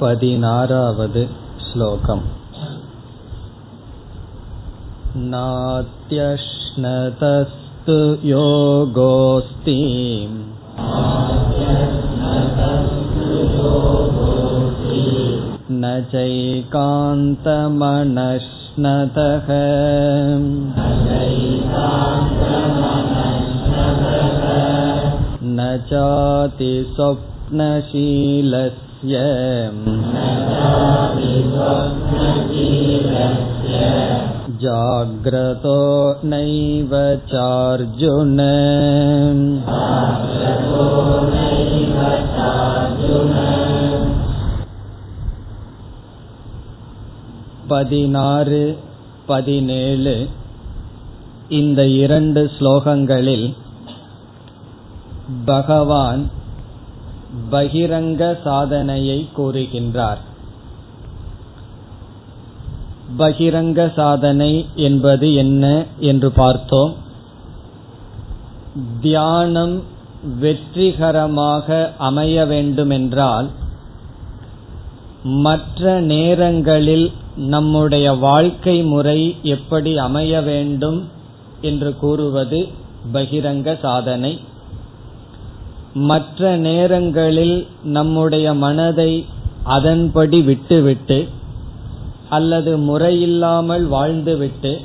पदिनारावद् श्लोकम् नात्यश्नतस्तु योगोऽस्ति न चैकान्तमनश्नतः न चातिस्वप्नशीलस्य जाग्रतो नैव चार्जुन பதினாறு பதினேழு இந்த இரண்டு ஸ்லோகங்களில் பகவான் பகிரங்க சாதனையை கூறுகின்றார். பகிரங்க சாதனை என்பது என்ன என்று பார்த்தோம். தியானம் வெற்றிகரமாக அமைய வேண்டுமென்றால் மற்ற நேரங்களில் நம்முடைய வாழ்க்கை முறை எப்படி அமைய வேண்டும் என்று கூறுவது பகிரங்க சாதனை. மற்ற நேரங்களில் நம்முடைய மனதை அதன்படி விட்டுவிட்டு அல்லது முறையில்லாமல் வாழ்ந்துவிட்டு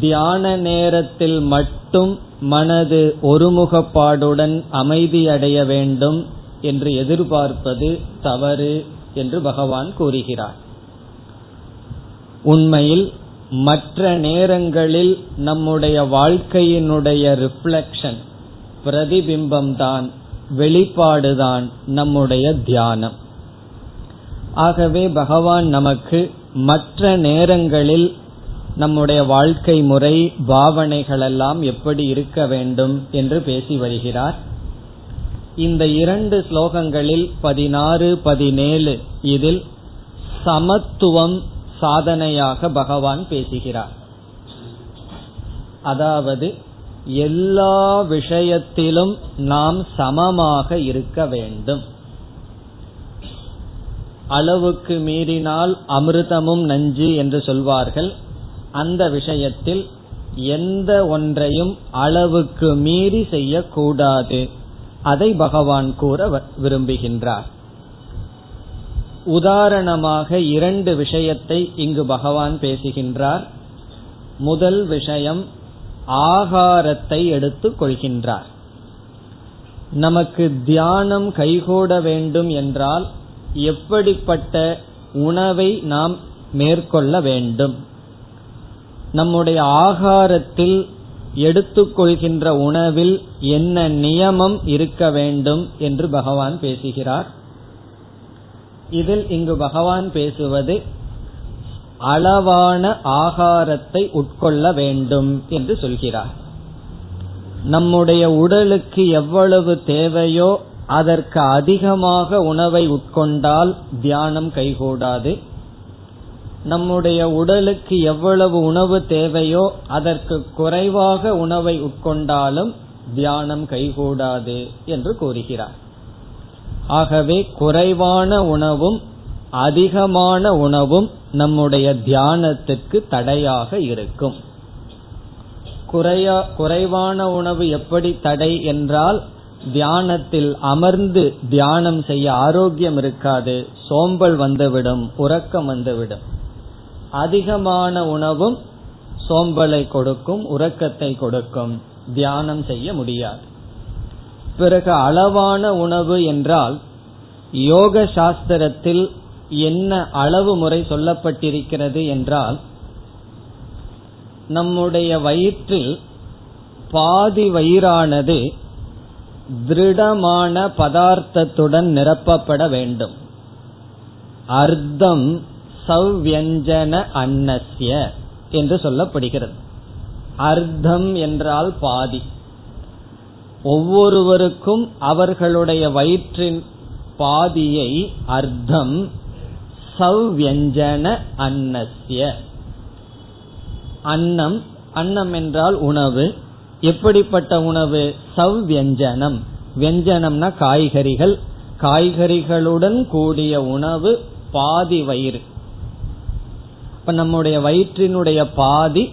தியான நேரத்தில் மட்டும் மனது ஒருமுகப்பாடுடன் அமைதியடைய வேண்டும் என்று எதிர்பார்ப்பது தவறு என்று பகவான் கூறுகிறார். உண்மையில் மற்ற நேரங்களில் நம்முடைய வாழ்க்கையினுடைய ரிஃப்ளெக்ஷன் பிரதிபிம்பம்தான் வெளிப்பாடுதான் நம்முடைய தியானம். ஆகவே பகவான் நமக்கு மற்ற நேரங்களில் நம்முடைய வாழ்க்கை முறை பாவனைகளெல்லாம் எப்படி இருக்க வேண்டும் என்று பேசி வருகிறார். இந்த இரண்டு ஸ்லோகங்களில் பதினாறு பதினேழு இதில் சமத்துவம் சாதனையாக பகவான் பேசுகிறார். அதாவது எல்லா விஷயத்திலும் நாம் சமமாக இருக்க வேண்டும். அளவுக்கு மீறினால் அமிர்தமும் நஞ்சு என்று சொல்வார்கள். அந்த விஷயத்தில் எந்த ஒன்றையும் அளவுக்கு மீறி செய்யக்கூடாது. அதை பகவான் கூற விரும்புகின்றார். உதாரணமாக இரண்டு விஷயத்தை இங்கு பகவான் பேசுகின்றார். முதல் விஷயம் ஆகாரத்தை எடுத்துக் கொள்கின்றார். நமக்கு தியானம் கைகூட வேண்டும் என்றால் எப்படிப்பட்ட உணவை நாம் மேற்கொள்ள வேண்டும்? நம்முடைய ஆகாரத்தில் எடுத்துக்கொள்கின்ற உணவில் என்ன நியமம் இருக்க வேண்டும் என்று பகவான் பேசுகிறார். இதில் இங்கு பகவான் பேசுவது அளவான ஆகாரத்தை உட்கொள்ள வேண்டும் என்று சொல்கிறார். நம்முடைய உடலுக்கு எவ்வளவு தேவையோ அதற்கு அதிகமாக உணவை உட்கொண்டால் தியானம் கைகூடாது. நம்முடைய உடலுக்கு எவ்வளவு உணவு தேவையோ அதற்கு குறைவாக உணவை உட்கொண்டாலும் தியானம் கைகூடாது என்று கூறுகிறார். ஆகவே குறைவான உணவும் அதிகமான உணவும் நம்முடைய தியானத்துக்கு தடையாக இருக்கும். குறையா குறைவான உணவு எப்படி தடை என்றால் தியானத்தில் அமர்ந்து தியானம் செய்ய ஆரோக்கியம் இருக்காது சோம்பல் வந்துவிடும் உறக்கம் வந்துவிடும். அதிகமான உணவும் சோம்பலை கொடுக்கும் உறக்கத்தை கொடுக்கும். தியானம் செய்ய முடியாது. பிறகு அளவான உணவு என்றால் யோக சாஸ்திரத்தில் என்ன அளவு முறை சொல்லப்பட்டிருக்கிறது என்றால் நம்முடைய வயிற்றில் பாதி வயிறானது திருடமான பதார்த்தத்துடன் நிரப்பப்பட வேண்டும். அர்த்தம் சவ்வியஞ்சன அன்னஸ்ய என்று சொல்லப்படுகிறது. அர்த்தம் என்றால் பாதி. ஒவ்வொருவருக்கும் அவர்களுடைய வயிற்றின் பாதியை அர்த்தம் சவ்வியஞ்சன அன்னஸ்ய. அன்னம் அன்னம் என்றால் உணவு. எப்படிப்பட்ட உணவு? சவ்வியஞ்சனம் வியஞ்சனம்னா காய்கறிகள். காய்கறிகளுடன் கூடிய உணவு பாதி வயிறு. இப்ப நம்முடைய வயிற்றினுடைய பாதி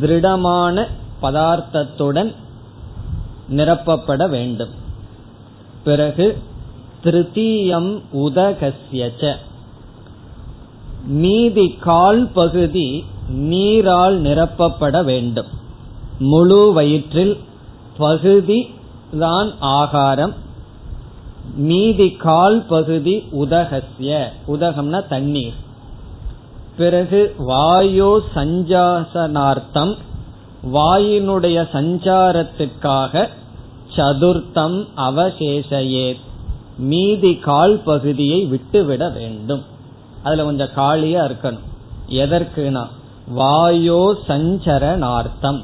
திருடமான பதார்த்தத்துடன் நிரப்பப்பட வேண்டும். பிறகு திருத்தீயம் உதகசியச்ச மீதி கால் பகுதி நீரால் நிரப்பப்பட வேண்டும். முழு வயிற்றில் பகுதி தான் ஆகாரம். மீதி கால் பகுதி உதகசிய உதகம்னா தண்ணீர். பிறகு வாயோ சஞ்சாசனார்த்தம். வாயினுடைய சஞ்சாரத்துக்காக சதுர்த்தம் அவசேஷயே மீதி கால் பகுதியை விட்டுவிட வேண்டும். அதுல கொஞ்சம் காலியா இருக்கணும். எதற்குனா வாயோ சஞ்சரணார்த்தம்.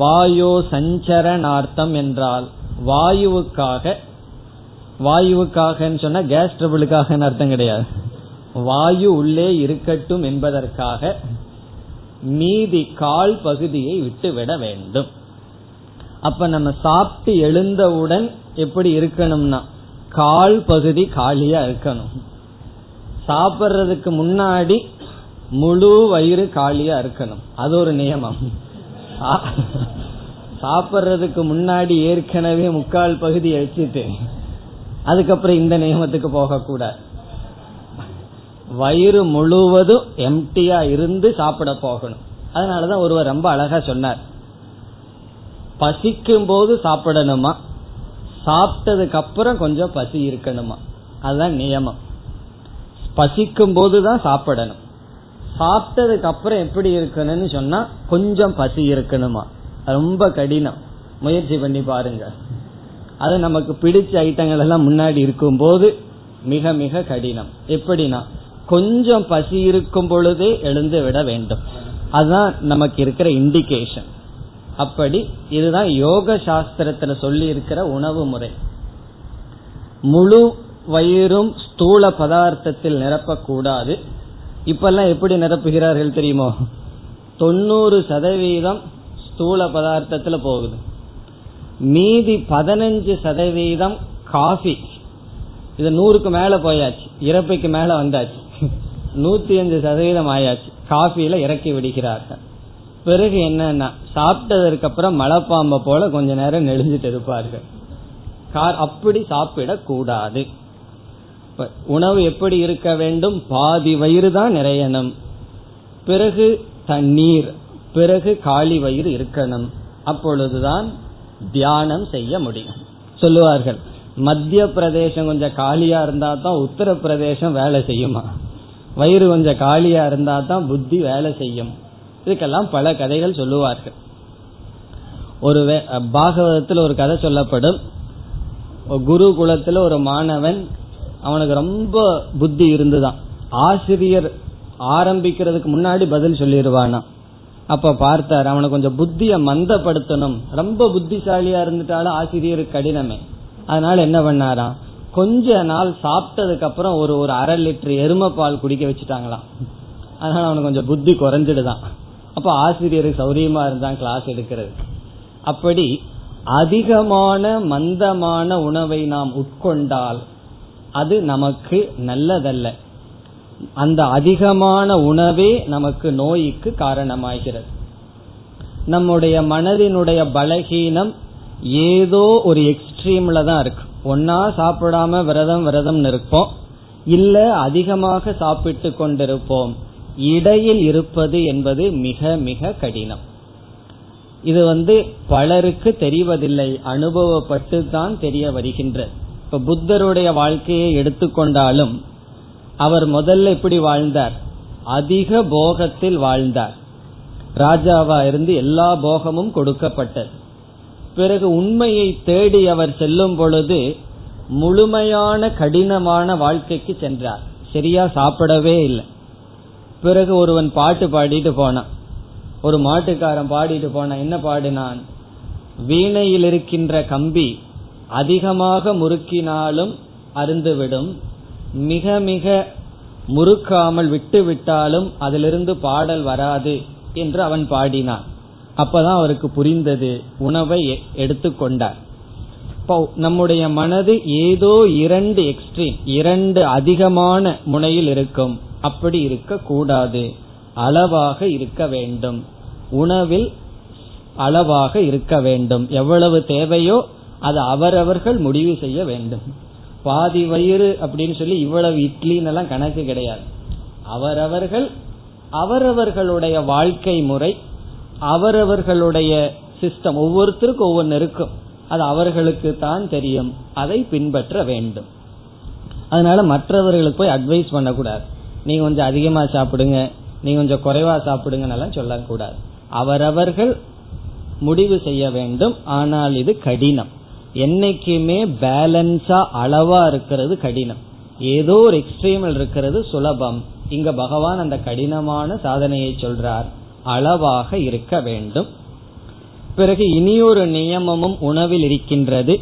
வாயோ சஞ்சரணார்த்தம் என்றால் வாயுவுக்காக வாயுவுக்காக சொன்னா கேஸ் ட்ரபிளுக்காக அர்த்தம் கிடையாது. வாயு உள்ளே இருக்கட்டும் என்பதற்காக மீதி கால் பகுதியை விட்டுவிட வேண்டும். அப்ப நம்ம சாப்பிட்டு எழுந்தவுடன் எப்படி இருக்கணும்னா கால் பகுதி காலியா இருக்கணும். சாப்பிட்றதுக்கு முன்னாடி முழு வயிறு காலியா இருக்கணும். அது ஒரு நியமம். சாப்பிட்றதுக்கு முன்னாடி ஏற்கனவே முக்கால் பகுதி வச்சுட்டு அதுக்கப்புறம் இந்த நியமத்துக்கு போகக்கூடாது. வயிறு முழுவதும் எம்டியா இருந்து சாப்பிட போகணும். அதனாலதான் ஒருவர் ரொம்ப அழகா சொன்னார். பசிக்கும் போது சாப்பிடணுமா? சாப்பிட்டதுக்கு அப்புறம் கொஞ்சம் பசி இருக்கணுமா? அதுதான் நியமம். பசிக்கும் போதுதான் சாப்பிடணும். சாப்பிட்டதுக்கு அப்புறம் எப்படி இருக்கணும்னு சொன்னா கொஞ்சம் பசி இருக்கணுமா? ரொம்ப கடினம். முயற்சி பண்ணி பாருங்க. அது நமக்கு பிடிச்ச ஐட்டங்கள் எல்லாம் முன்னாடி இருக்கும் போது மிக மிக கடினம். எப்படின்னா கொஞ்சம் பசி இருக்கும் பொழுதே எழுந்து விட வேண்டும். அதுதான் நமக்கு இருக்கிற இண்டிகேஷன் அப்படி இதுதான் யோக சாஸ்திரத்துல சொல்லி இருக்கிற உணவு முறை. முழு வயிறும் ஸ்தூல பதார்த்தத்தில் நிரப்பக்கூடாது. இப்பெல்லாம் எப்படி நிரப்புகிறார்கள் தெரியுமோ? தொண்ணூறு சதவீதம் ஸ்தூல பதார்த்தத்துல போகுது. மீதி பதினஞ்சு சதவீதம் காஃபி. இது நூறுக்கு மேல போயாச்சு. இறப்பைக்கு மேல வந்தாச்சு. நூத்தி அஞ்சு சதவீதம் ஆயாச்சு. காஃபியில இறக்கி விடுகிறார்கள். பிறகு என்னன்னா சாப்பிட்டதற்கு அப்புறம் மலைப்பாம்ப போல கொஞ்ச நேரம் நெளிஞ்சிட்டு இருப்பார்கள். கார் அப்படி சாப்பிடக்கூடாது. உணவு எப்படி இருக்க வேண்டும்? பாதி வயிறு தான் நிறையணும். பிறகு தண்ணீர் பிறகு காலி வயிறு இருக்கணும். அப்பொழுதுதான் தியானம் செய்ய முடியும். சொல்லுவார்கள் மத்திய பிரதேசம் கொஞ்சம் காலியா இருந்தா தான் உத்தரப்பிரதேசம் வேலை செய்யுமா? வயிறு கொஞ்சம் காலியா இருந்தா தான் புத்தி வேலை செய்யும். இதுக்கெல்லாம் பல கதைகள் சொல்லுவார்கள். ஒரு பாகவதத்தில் ஒரு கதை சொல்லப்படும். குரு குலத்துல ஒரு மாணவன் அவனுக்கு ரொம்ப புத்தி இருந்துதான். ஆசிரியர் ஆரம்பிக்கிறதுக்கு முன்னாடி பதில் சொல்லிடுவானா. அப்ப பார்த்தார் அவனை கொஞ்சம் புத்திய மந்தப்படுத்தணும். ரொம்ப புத்திசாலியா இருந்துட்டாலும் ஆசிரியருக்கு கடினமே. அதனால என்ன பண்ணாராம்? கொஞ்ச நாள் சாப்பிட்டதுக்கு அப்புறம் ஒரு ஒரு அரை லிட்டர் எரும பால் குடிக்க வச்சுட்டாங்களாம். அதனால அவனுக்கு கொஞ்சம் புத்தி குறைஞ்சிடுதான். அப்ப ஆசிரியருக்கு சௌரியமா இருந்தான் கிளாஸ் எடுக்கிறது. அப்படி அதிகமான மந்தமான உணவை நாம் உட்கொண்டால் அது நமக்கு நல்லதல்ல. அந்த அதிகமான உணவே நமக்கு நோய்க்கு காரணமாகிறது. நம்முடைய மனதினுடைய பலகீனம் ஏதோ ஒரு எக்ஸ்ட்ரீம்ல தான் இருக்கு. ஒன்னா சாப்பிடாம விரதம் விரதம் இருப்போம். இல்ல அதிகமாக சாப்பிட்டு கொண்டிருப்போம். இடையில் இருப்பது என்பது மிக மிக கடினம். இது வந்து பலருக்கு தெரிவதில்லை. அனுபவப்பட்டு தான் தெரிய வருகின்ற இப்ப புத்தருடைய வாழ்க்கையை எடுத்துக்கொண்டாலும் அவர் முதல்ல எப்படி வாழ்ந்தார்? அதிக போகத்தில் வாழ்ந்தார். ராஜாவா இருந்து எல்லா போகமும் கொடுக்கப்பட்டது. பிறகு உண்மையை தேடி அவர் செல்லும் பொழுது முழுமையான கடினமான வாழ்க்கைக்கு சென்றார். சரியா சாப்பிடவே இல்லை. பிறகு ஒருவன் பாட்டு பாடிட்டு போனான். ஒரு மாட்டுக்காரன் பாடிட்டு போனான். என்ன பாடினான்? வீணையில் இருக்கின்ற கம்பி அதிகமாக முறுக்கினாலும் அருந்துவிடும். மிக மிக முறுக்காமல் விட்டு விட்டாலும் அதிலிருந்து பாடல் வராது என்று அவன் பாடினான். அப்பதான் அவருக்கு புரிந்தது உணவை எடுத்துக்கொண்டார் இப்போ நம்முடைய மனது ஏதோ இரண்டு எக்ஸ்ட்ரீம் இரண்டு அதிகமான முனையில் இருக்கும். அப்படி இருக்க கூடாது அளவாக இருக்க வேண்டும். உணவில் அளவாக இருக்க வேண்டும். எவ்வளவு தேவையோ அது அவரவர்கள் முடிவு செய்ய வேண்டும். பாதி வயிறு அப்படின்னு சொல்லி இவ்வளவு இட்லின்னு எல்லாம் கணக்கு கிடையாது. அவரவர்கள் அவரவர்களுடைய வாழ்க்கை முறை அவரவர்களுடைய சிஸ்டம் ஒவ்வொருத்தருக்கும் ஒவ்வொன்று இருக்கும். அது அவர்களுக்கு தான் தெரியும். அதை பின்பற்ற வேண்டும். அதனால மற்றவர்களுக்கு போய் அட்வைஸ் பண்ணக்கூடாது. நீ கொஞ்சம் அதிகமா சாப்பிடுங்க நீ கொஞ்சம் குறைவா சாப்பிடுங்கன்னெல்லாம் சொல்லக்கூடாது. அவரவர்கள் முடிவு செய்ய வேண்டும். ஆனால் இது கடினம். என்னைக்குமே பேலன்ஸா அளவா இருக்கிறது கடினம். ஏதோ ஒரு எக்ஸ்ட்ரீமில் இருக்கிறது சுலபம். இங்க பகவான் அந்த கடினமான சாதனையை சொல்றார். அளவாக இருக்க வேண்டும். பிறகு இனியொரு நியமமும் உணவில் இருக்கின்றது.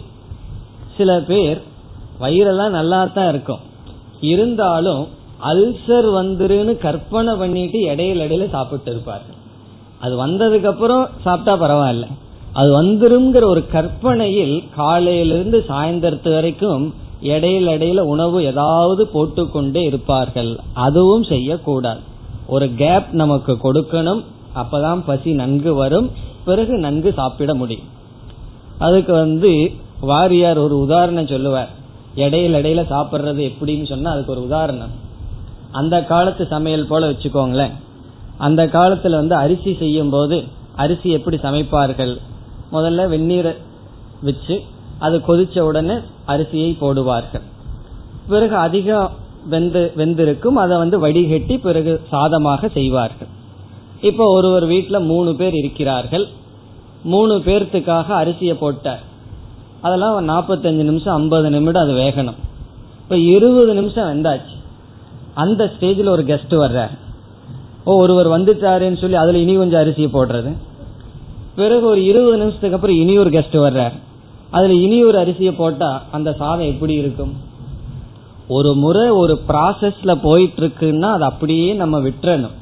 சில பேர் வயிறெல்லாம் நல்லா தான் இருக்கும். இருந்தாலும் அல்சர் வந்துருன்னு கற்பனை பண்ணிட்டு இடையில இடையில சாப்பிட்டு இருப்பார் அது வந்ததுக்கு அப்புறம் சாப்பிட்டா பரவாயில்ல. அது வந்துருங்கிற ஒரு கற்பனையில் காலையிலிருந்து சாயந்தரத்து வரைக்கும் இடையில இடையில உணவு ஏதாவது போட்டுக்கொண்டே இருப்பார்கள். அதுவும் செய்யக்கூடாது. ஒரு கேப் நமக்கு கொடுக்கணும். அப்பதான் பசி நன்கு வரும். பிறகு நன்கு சாப்பிட முடியும். அதுக்கு வந்து வாரியார் ஒரு உதாரணம் சொல்லுவார். இடையில இடையில சாப்பிட்றது எப்படின்னு சொன்னா அதுக்கு ஒரு உதாரணம். அந்த காலத்து சமையல் போல வச்சுக்கோங்களேன். அந்த காலத்துல வந்து அரிசி செய்யும் போது அரிசி எப்படி சமைப்பார்கள்? முதல்ல வெந்நீரை வச்சு அது கொதிச்ச உடனே அரிசியை போடுவார்கள். பிறகு அதிகம் வெந்து வெந்திருக்கும். அதை வந்து வடிகட்டி பிறகு சாதமாக செய்வார்கள். இப்போ ஒருவர் வீட்டில் மூணு பேர் இருக்கிறார்கள். மூணு பேர்த்துக்காக அரிசியை போட்டார். அதெல்லாம் நாற்பத்தஞ்சு நிமிஷம் ஐம்பது நிமிடம் அது வேகணும். இப்போ இருபது நிமிஷம் வெந்தாச்சு. அந்த ஸ்டேஜில் ஒரு கெஸ்ட் வர்றார். ஓ ஒருவர் வந்துட்டாருன்னு சொல்லி அதில் இனி கொஞ்சம் அரிசியை போடுறது? பிறகு ஒரு இருபது நிமிஷத்துக்கு அப்புறம் இனி ஒரு கெஸ்ட் வர்றார். அதுல இனி ஒரு அரிசியை போட்டா அந்த சாதம் எப்படி இருக்கும்? ஒரு முறை ஒரு ப்ராசஸ்ல போயிட்டு இருக்குன்னா அது அப்படியே நம்ம விட்டுறணும்.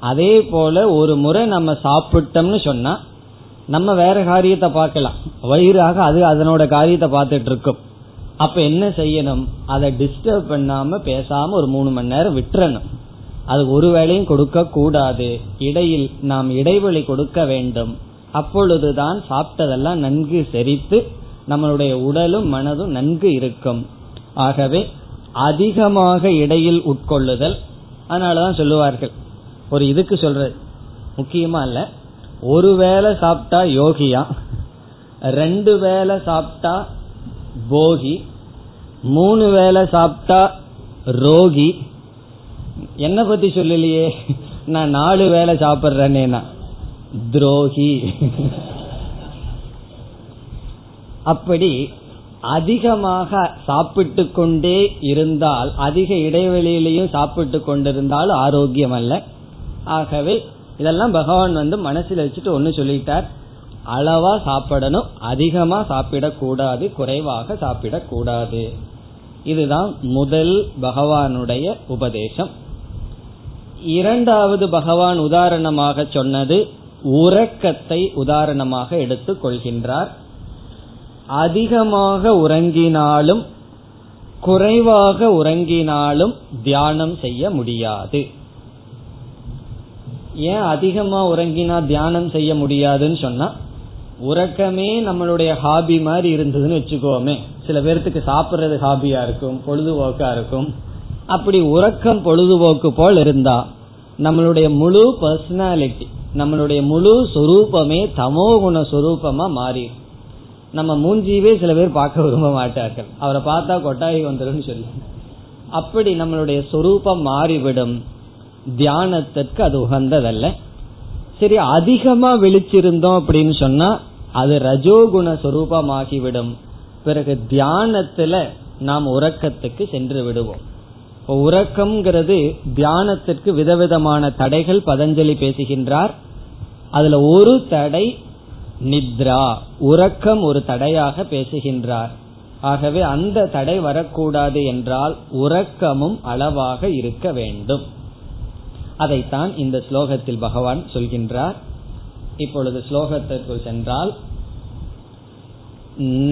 அதே போல ஒரு முறை நம்ம சாப்பிட்டோம்னு சொன்னா நம்ம வேற காரியத்தை பார்க்கலாம். வயிறாக அது அதனோட காரியத்தை பார்த்துட்டு இருக்கும் அப்ப என்ன செய்யணும்? அதை டிஸ்டர்ப் பண்ணாம பேசாம ஒரு மூணு மணி நேரம் விட்டுறணும். அது ஒரு வேளையும் கொடுக்க கூடாது இடையில் நாம் இடைவெளி கொடுக்க வேண்டும். அப்பொழுதுதான் சாப்பிட்டதெல்லாம் நன்கு செரித்து நம்மளுடைய உடலும் மனதும் நன்கு இருக்கும். ஆகவே அதிகமாக இடையில் உட்கொள்ளுதல் அதனாலதான் சொல்லுவார்கள். ஒரு இதுக்கு சொல்றது. முக்கியமா இல்ல ஒரு வேளை சாப்பிட்டா யோகியா ரெண்டு வேளை சாப்பிட்டா போகி மூணு வேளை சாப்பிட்டா ரோகி. என்ன பத்தி சொல்லலையே நான் நாலு வேளை சாப்பிட்றேன்னா? துரோகி. அப்படி அதிகமாக சாப்பிட்டு கொண்டே இருந்தால் அதிக இடைவெளியிலையும் சாப்பிட்டு கொண்டிருந்தால் ஆரோக்கியம் அல்ல ஆகவே இதெல்லாம் பகவான் வந்து மனசில் வச்சுட்டு ஒன்னு சொல்லிட்டார். அளவா சாப்பிடணும் அதிகமா சாப்பிடக்கூடாது குறைவாக சாப்பிடக்கூடாது. இதுதான் முதல் பகவானுடைய உபதேசம். இரண்டாவது பகவான் உதாரணமாக சொன்னது உறக்கத்தை உதாரணமாக எடுத்துக் கொள்கின்றார். அதிகமாக உறங்கினாலும் குறைவாக உறங்கினாலும் தியானம் செய்ய முடியாது. ஏன் அதிகமா உறங்கினா தியானம் செய்ய முடியாதுன்னு சொன்னா உறக்கமே நம்மளுடைய ஹாபி மாதிரி இருந்ததுன்னு வச்சுக்கோமே. சில பேர்த்துக்கு சாப்பிடுறது ஹாபியா இருக்கும் பொழுதுபோக்கா இருக்கும். அப்படி உறக்கம் பொழுதுபோக்கு போல் இருந்தா நம்மளுடைய முழு பர்சனாலிட்டி நம்மளுடைய முழு சொரூபமே தமோ குண சொரூபமா மாறிடும் நம்ம மூஞ்சியவே சில பேர் பார்க்க விரும்ப மாட்டார்கள். அவரை பார்த்தா கொட்டாயி வந்துடும் சொல்லி அப்படி நம்மளுடைய சொரூபம் மாறிவிடும். தியானத்திற்கு அது உகந்ததல்ல. சரி அதிகமா விழிச்சிருந்தோம் அப்படின்னு சொன்னா அது ரஜோகுண சொரூபமாகிவிடும். பிறகு தியானத்துல நாம் உறக்கத்துக்கு சென்று விடுவோம். உறக்கம்ங்கிறது தியானத்திற்கு விதவிதமான தடைகள் பதஞ்சலி பேசுகின்றார். அதுல ஒரு தடை நித்ரா உறக்கம் ஒரு தடையாக பேசுகின்றார். ஆகவே அந்த தடை வரக்கூடாது என்றால் உறக்கமும் அளவாக இருக்க வேண்டும். அதைத்தான் இந்த ஸ்லோகத்தில் பகவான் சொல்கின்றார். இப்பொழுது ஸ்லோகத்திற்குள் சென்றால்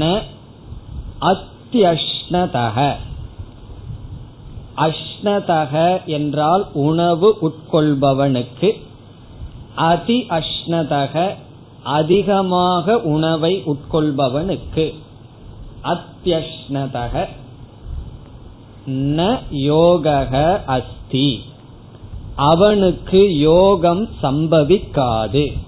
ந அத்தியஷ்ணதக. அஷ்ணதக என்றால் உணவு உட்கொள்பவனுக்கு அதி அஷ்ணதக அதிகமாக உணவை உட்கொள்பவனுக்கு. அத்தியஷ்ணதக ந யோகக அஸ்தி. அவனுக்கு யோகம் சம்பவிக்காது.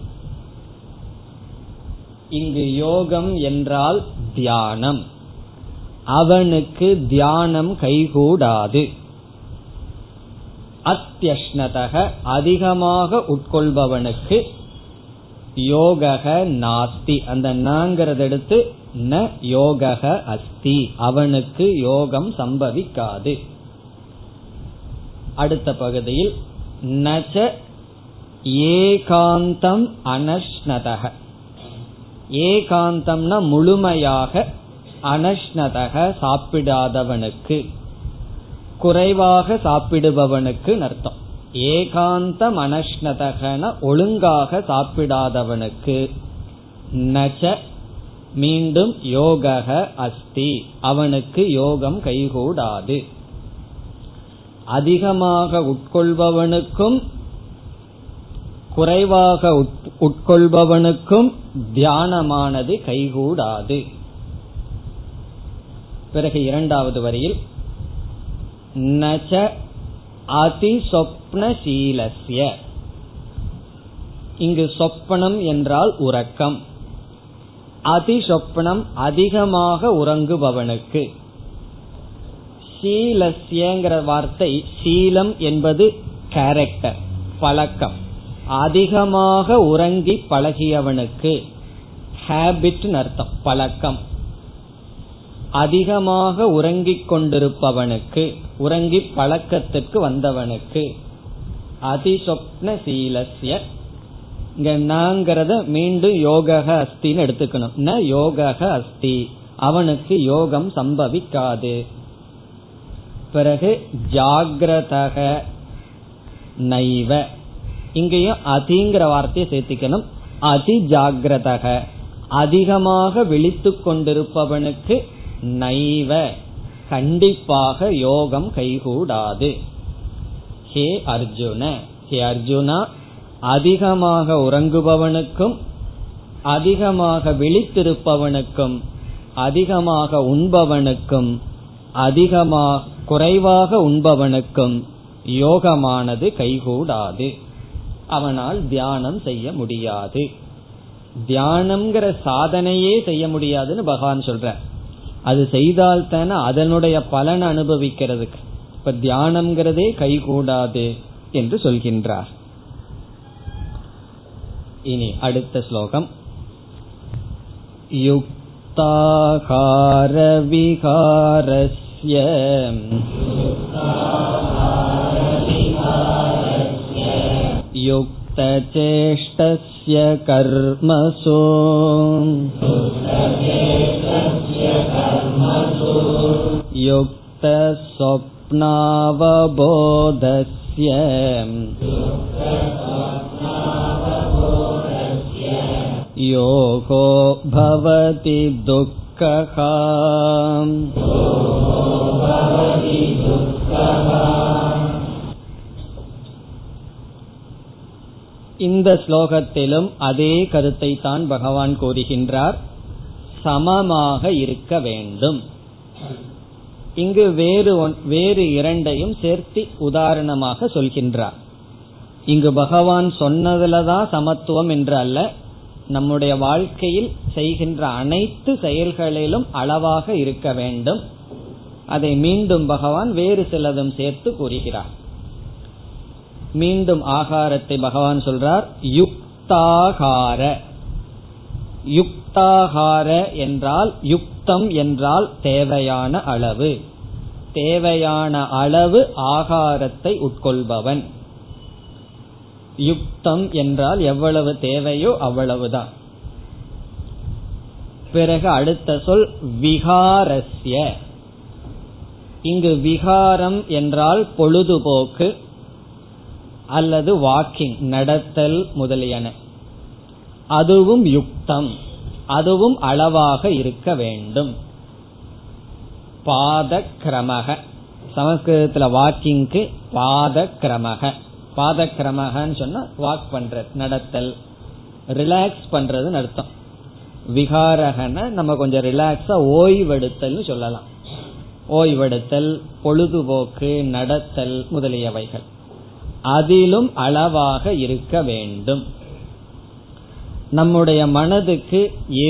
இங்கு யோகம் என்றால் தியானம். அவனுக்கு தியானம் கைகூடாது. அத்தியஷ்ணதக அதிகமாக உட்கொள்பவனுக்கு யோகக நாஸ்தி. அந்த நாங்கிறத எடுத்து ந யோகக அஸ்தி. அவனுக்கு யோகம் சம்பவிக்காது. அடுத்த பகுதியில் நச்ச ஏகாந்தம் அனஷ்ணதக. ஏகாந்தம்னா முழுமையாக அனஷ்ணதக சாப்பிடாதவனுக்கு. குறைவாக சாப்பிடுபவனுக்கு அர்த்தம் ஏகாந்த மனஷ்ணதகன ஒழுங்காக சாப்பிடாதவனுக்கு நச்ச மீண்டும் யோகக அஸ்தி. அவனுக்கு யோகம் கைகூடாது. அதிகமாக உட்கொள்பவனுக்கும் குறைவாக உட்கொள்பவனுக்கும் தியானமானது கைகூடாது. பிறகு இரண்டாவது வரியில் நச்ச அதிசொப்னசீலசிய இங்கு சொப்பனம் என்றால் உறக்கம். அதிசொப்பனம் அதிகமாக உறங்குபவனுக்கு. சீலஸ்யங்கிற வார்த்தை சீலம் என்பது கேரக்டர் பழக்கம். அதிகமாக உறங்கி பழகியவனுக்கு. ஹேபிட் அர்த்தம் பழக்கம். அதிகமாக உறங்கிக் கொண்டிருப்பவனுக்கு உறங்கி பழக்கத்துக்கு வந்தவனுக்கு அதிசொப்ன சீலசிய இங்க நாங்கிறத மீண்டும் யோகக அஸ்தின்னு எடுத்துக்கணும். ந யோகக அஸ்தி. அவனுக்கு யோகம் சம்பவிக்காது. பிறகு ஜாகிரதக நைவ. இங்கேயும் அதிங்கிற வார்த்தையை சேர்த்திக்கணும். அதி ஜாகிரதக அதிகமாக விழித்து கொண்டிருப்பவனுக்கு நைவ. கண்டிப்பாக யோகம் கைகூடாது. ஹே அர்ஜுன. ஹே அர்ஜுனா அதிகமாக உறங்குபவனுக்கும் அதிகமாக விழித்திருப்பவனுக்கும் அதிகமாக உண்பவனுக்கும் அதிகமாக குறைவாக உண்பவனுக்கும் யோகமானது கைகூடாது. அவனால் தியானம் செய்ய முடியாது. தியானம்ங்கிற சாதனையே செய்ய முடியாதுன்னு பகவான் சொல்ற அது செய்தால் தானே அதனுடைய பலன் அனுபவிக்கிறதுக்கு இப்ப தியானம்ங்கிறதே கைகூடாது என்று சொல்கின்றார் இனி அடுத்த ஸ்லோகம் युक्ताकारविकारस्य युक्तचेष्टस्य कर्मसु युक्तस्वप्नावबोधस्य योगो भवति दुःखः இந்த ஸ்லோகத்திலும் அதே கருத்தை தான் பகவான் கூறுகின்றார் சமமாக இருக்க வேண்டும். இங்கு வேறு வேறு இரண்டையும் சேர்த்து உதாரணமாக சொல்கின்றார். இங்கு பகவான் சொன்னதுலதான் சமத்துவம் என்று அல்ல நம்முடைய வாழ்க்கையில் செய்கின்ற அனைத்து செயல்களிலும் அளவாக இருக்க வேண்டும். அதை மீண்டும் பகவான் வேறு சிலதும் சேர்த்து கூறுகிறார். மீண்டும் ஆகாரத்தை பகவான் சொல்றார் யுக்தாகார. யுக்தாகார என்றால் யுக்தம் என்றால் தேவையான அளவு. தேவையான அளவு ஆகாரத்தை உட்கொள்பவன். யுக்தம் என்றால் எவ்வளவு தேவையோ அவ்வளவுதான். பிறகு அடுத்த சொல் விகாரஸ்ய இங்கு விகாரம் என்றால் பொழுதுபோக்கு அல்லது வாக்கிங் நடத்தல் முதலியன. அதுவும் யுக்தம். அதுவும் அளவாக இருக்க வேண்டும். பாத கிரமக சமஸ்கிருதத்துல வாக்கிங்க்கு பாத கிரமக பாத கிரமகன்னு சொன்னா வாக் பண்றது நடத்தல். ரிலாக்ஸ் பண்றதுன்னு அர்த்தம். விகாரகன நம்ம கொஞ்சம் ரிலாக்ஸா ஓய்வெடுத்தல் சொல்லலாம். ஓய்வெடுத்தல் பொழுதுபோக்கு நடத்தல் முதலியவைகள். அதிலும் அளவாக இருக்க வேண்டும். நம்முடைய மனதுக்கு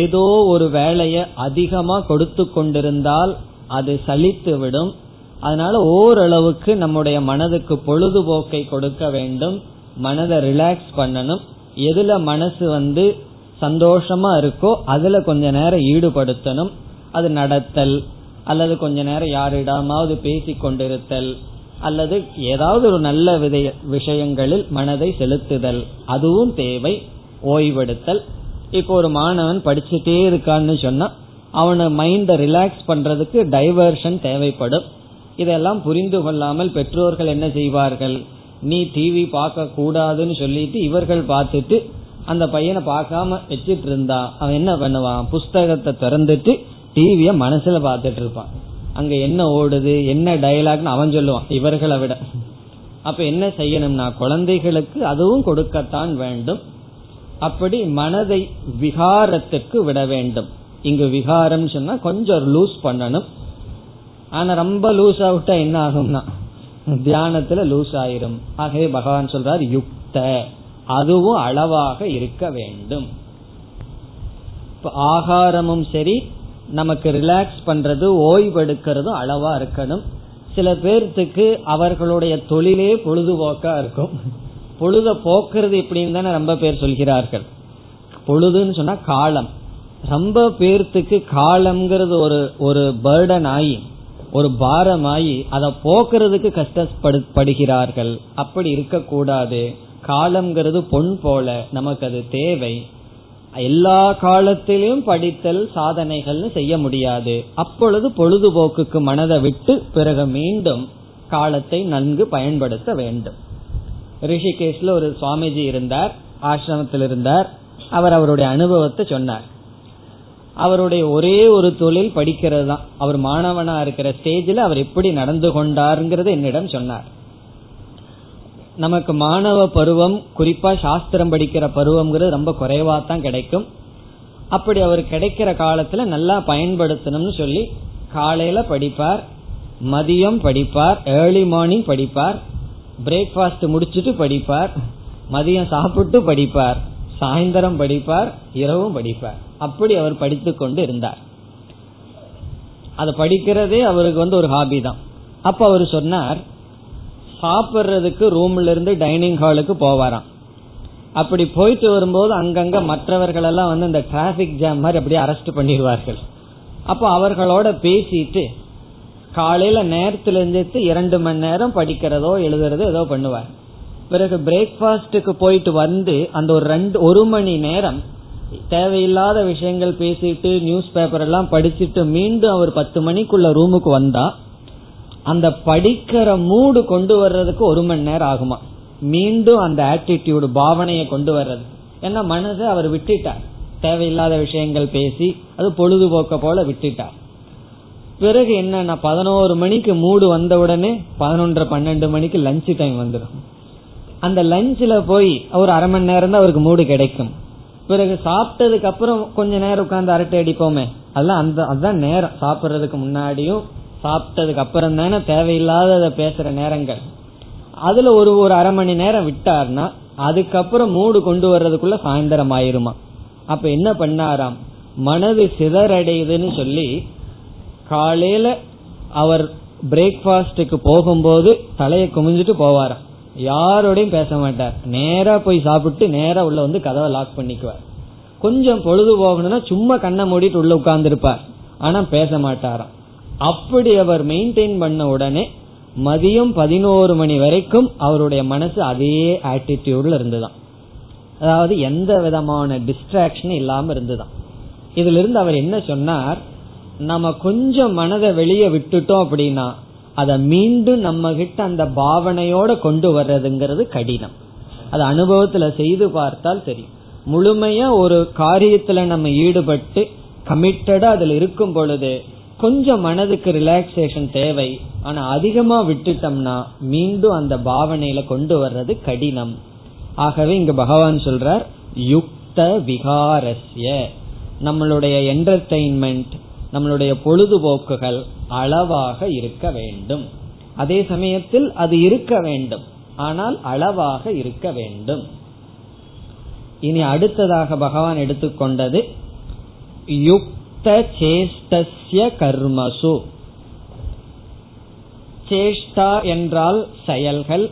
ஏதோ ஒரு வேலையை அதிகமா கொடுத்து கொண்டிருந்தால் அது சலித்து விடும் அதனால ஓரளவுக்கு நம்முடைய மனதுக்கு பொழுதுபோக்கை கொடுக்க வேண்டும். மனதை ரிலாக்ஸ் பண்ணணும். எதுல மனசு வந்து சந்தோஷமா இருக்கோ அதுல கொஞ்ச நேரம் ஈடுபடுத்தணும். அது நடத்தல் அல்லது கொஞ்ச நேரம் யாரிடமாவது பேசிக்கொண்டிருத்தல் அல்லது ஏதாவது ஒரு நல்ல விஷயங்களில் மனதை செலுத்துதல். அதுவும் தேவை. ஓய்வெடுத்தல். இப்போ ஒரு மாணவன் படிச்சுட்டே இருக்கான்னு சொன்னா அவனை மைண்ட ரிலாக்ஸ் பண்றதுக்கு டைவர்ஷன் தேவைப்படும். இதெல்லாம் புரிந்து கொள்ளாமல் பெற்றோர்கள் என்ன செய்வார்கள்? நீ டிவி பார்க்க கூடாதுன்னு சொல்லிட்டு இவர்கள் பார்த்துட்டு அந்த பையனை பார்க்காம வச்சிட்டு இருந்தா அவன் என்ன பண்ணுவான்? புஸ்தகத்தை திறந்துட்டு டிவிய மனசுல பார்த்துட்டு இருப்பான். அங்க என்ன ஓடுது என்ன டயலாக்னு அவன் சொல்லுவான் இவர்களை விட. அப்ப என்ன செய்யணும்னா குழந்தைகளுக்கு அதுவும் கொடுக்கத்தான் வேண்டும். அப்படி மனதை விகாரத்துக்கு விட வேண்டும். இங்கு விகாரம் சொன்னா கொஞ்சம் லூஸ் பண்ணணும். ஆனா ரொம்ப லூஸ் ஆகிட்டா என்ன ஆகும்னா தியானத்துல லூஸ் ஆயிரும். ஆகவே பகவான் சொல்றார் யுக்த. அதுவும் அளவாக இருக்க வேண்டும். ஆகாரமும் சரி நமக்கு ரிலாக்ஸ் பண்றது ஓய்வெடுக்கிறதும் அளவா இருக்கணும். சில பேர்த்துக்கு அவர்களுடைய தொழிலே பொழுதுபோக்கா இருக்கும். பொழுத போக்குறது எப்படின்னு தானே ரொம்ப பேர் சொல்கிறார்கள். பொழுதுன்னு சொன்னா காலம். ரொம்ப பேர்த்துக்கு காலம்ங்கிறது ஒரு ஒரு பேர்டன் ஆகி ஒரு பாரமாயி அதை போக்குறதுக்கு கஷ்டப்படுகிறார்கள் அப்படி இருக்கக்கூடாது. காலம்ங்கிறது பொன் போல நமக்கு அது தேவை. எல்லா காலத்திலும் படித்தல் சாதனைகள்னு செய்ய முடியாது. அப்பொழுது பொழுதுபோக்குக்கு மனதை விட்டு பிறகு மீண்டும் காலத்தை நன்கு பயன்படுத்த வேண்டும். ரிஷிகேஷ்ல ஒரு சுவாமிஜி இருந்தார் ஆசிரமத்தில் இருந்தார். அவர் அவருடைய அனுபவத்தை சொன்னார். அவருடைய ஒரே ஒரு தொழில் படிக்கிறது தான். அவர் மாணவனா இருக்கிற ஸ்டேஜில் அவர் எப்படி நடந்து கொண்டாருங்கிறது என்னிடம் சொன்னார். நமக்கு மாணவ பருவம் குறிப்பா சாஸ்திரம் படிக்கிற பருவம்ங்கிறது ரொம்ப குறைவா தான் கிடைக்கும். அப்படி அவர் கிடைக்கிற காலத்துல நல்லா பயன்படுத்தணும்னு சொல்லி காலையில படிப்பார் மதியம் படிப்பார் ஏர்லி மார்னிங் படிப்பார் பிரேக்ஃபாஸ்ட் முடிச்சுட்டு படிப்பார் மதியம் சாப்பிட்டு படிப்பார் சாயந்தரம் படிப்பார் இரவும் படிப்பார். அப்படி அவர் படித்து கொண்டு இருந்தார். அதை படிக்கிறதே அவருக்கு வந்து ஒரு ஹாபி தான். அப்ப அவர் சொன்னார் சாப்பிட்றதுக்கு ரூம்ல இருந்து டைனிங் ஹாலுக்கு போவாராம். அப்படி போயிட்டு வரும்போது அங்கங்க மற்றவர்கள் எல்லாம் வந்து இந்த டிராபிக் ஜாம் மாதிரி அப்படியே அரெஸ்ட் பண்ணிடுவார்கள். அப்போ அவர்களோட பேசிட்டு காலையில நேரத்துல இருந்து இரண்டு மணி நேரம் படிக்கிறதோ எழுதுறதோ ஏதோ பண்ணுவார். பிறகு பிரேக்பாஸ்டுக்கு போயிட்டு வந்து அந்த ஒரு ரெண்டு ஒரு மணி நேரம் தேவையில்லாத விஷயங்கள் பேசிட்டு நியூஸ் பேப்பர் எல்லாம் படிச்சுட்டு மீண்டும் அவர் பத்து மணிக்குள்ள ரூமுக்கு வந்தா அந்த படிக்கிற மூடு கொண்டு வர்றதுக்கு ஒரு மணி நேரம் ஆகுமா? மீண்டும் அந்த ஆட்டிடியூடு பாவனையை கொண்டு வர்றது. ஏன்னா மனசை அவர் விட்டுட்டார். தேவையில்லாத விஷயங்கள் பேசி அது பொழுதுபோக்க போல விட்டுட்டார். பிறகு என்னன்னா பதினோரு மணிக்கு மூடு வந்த உடனே பதினொன்றரை பன்னெண்டு மணிக்கு லஞ்ச் டைம் வந்துடும். அந்த லஞ்சில் போய் ஒரு அரை மணி நேரம் தான் அவருக்கு மூடு கிடைக்கும். பிறகு சாப்பிட்டதுக்கு அப்புறம் கொஞ்ச நேரம் உட்காந்து அரட்டை அடிப்போமே. அதெல்லாம் அந்த அதுதான் நேரம். சாப்பிட்றதுக்கு முன்னாடியும் சாப்பிட்டதுக்கு அப்புறம் தானே தேவையில்லாத பேசுற நேரங்கள். அதுல ஒரு ஒரு அரை மணி நேரம் விட்டார்னா அதுக்கப்புறம் மூடு கொண்டு வர்றதுக்குள்ள சாயந்தரம் ஆயிருமா? அப்ப என்ன பண்ணாராம்? மனது சிதறடையுதுன்னு சொல்லி காலையில அவர் பிரேக்பாஸ்டுக்கு போகும்போது தலையை குமிஞ்சிட்டு போவாராம். யாரோடையும் பேச மாட்டார். நேரா போய் சாப்பிட்டு நேரா உள்ள வந்து கதவை லாக் பண்ணிக்குவார். கொஞ்சம் பொழுது போகணும்னா சும்மா கண்ணை மூடிட்டு உள்ள உட்கார்ந்துருப்பார். ஆனா பேச மாட்டாராம். அப்படி அவர் மெயின்டைன் பண்ண உடனே மதியம் பதினோரு மணி வரைக்கும் அவருடைய மனசு அதே ஆட்டிடியூட்ல இருந்துதான். அதாவது எந்த விதமான டிஸ்ட்ராக்ஷன் இல்லாம இருந்துதான். இதுல இருந்து அவர் என்ன சொன்னார்? நம்ம கொஞ்சம் மனதை வெளியே விட்டுட்டோம் அப்படின்னா அதை மீண்டும் நம்ம கிட்ட அந்த பாவனையோட கொண்டு வர்றதுங்கிறது கடினம். அது அனுபவத்துல செய்து பார்த்தால் தெரியும். முழுமையா ஒரு காரியத்துல நம்ம ஈடுபட்டு கமிட்டடா அதுல இருக்கும் பொழுது கொஞ்சம் மனதுக்கு ரிலாக்ஸேஷன் தேவை. ஆனா அதிகமா விட்டுட்டோம்னா மீண்டும் அந்த பாவனையில கொண்டு வர்றது கடினம். ஆகவே இங்க பகவான் சொல்றார் யுக்த விகாரஸ்ய. நம்மளுடைய என்டர்டெயின்மெண்ட் நம்மளுடைய பொழுதுபோக்குகள் அளவாக இருக்க வேண்டும். அதே சமயத்தில் அது இருக்க வேண்டும். ஆனால் அளவாக இருக்க வேண்டும். இனி அடுத்ததாக பகவான் எடுத்துக்கொண்டது யுக்த சேஷ்டசிய கர்மசு. சேஷ்டா என்றால் செயல்கள்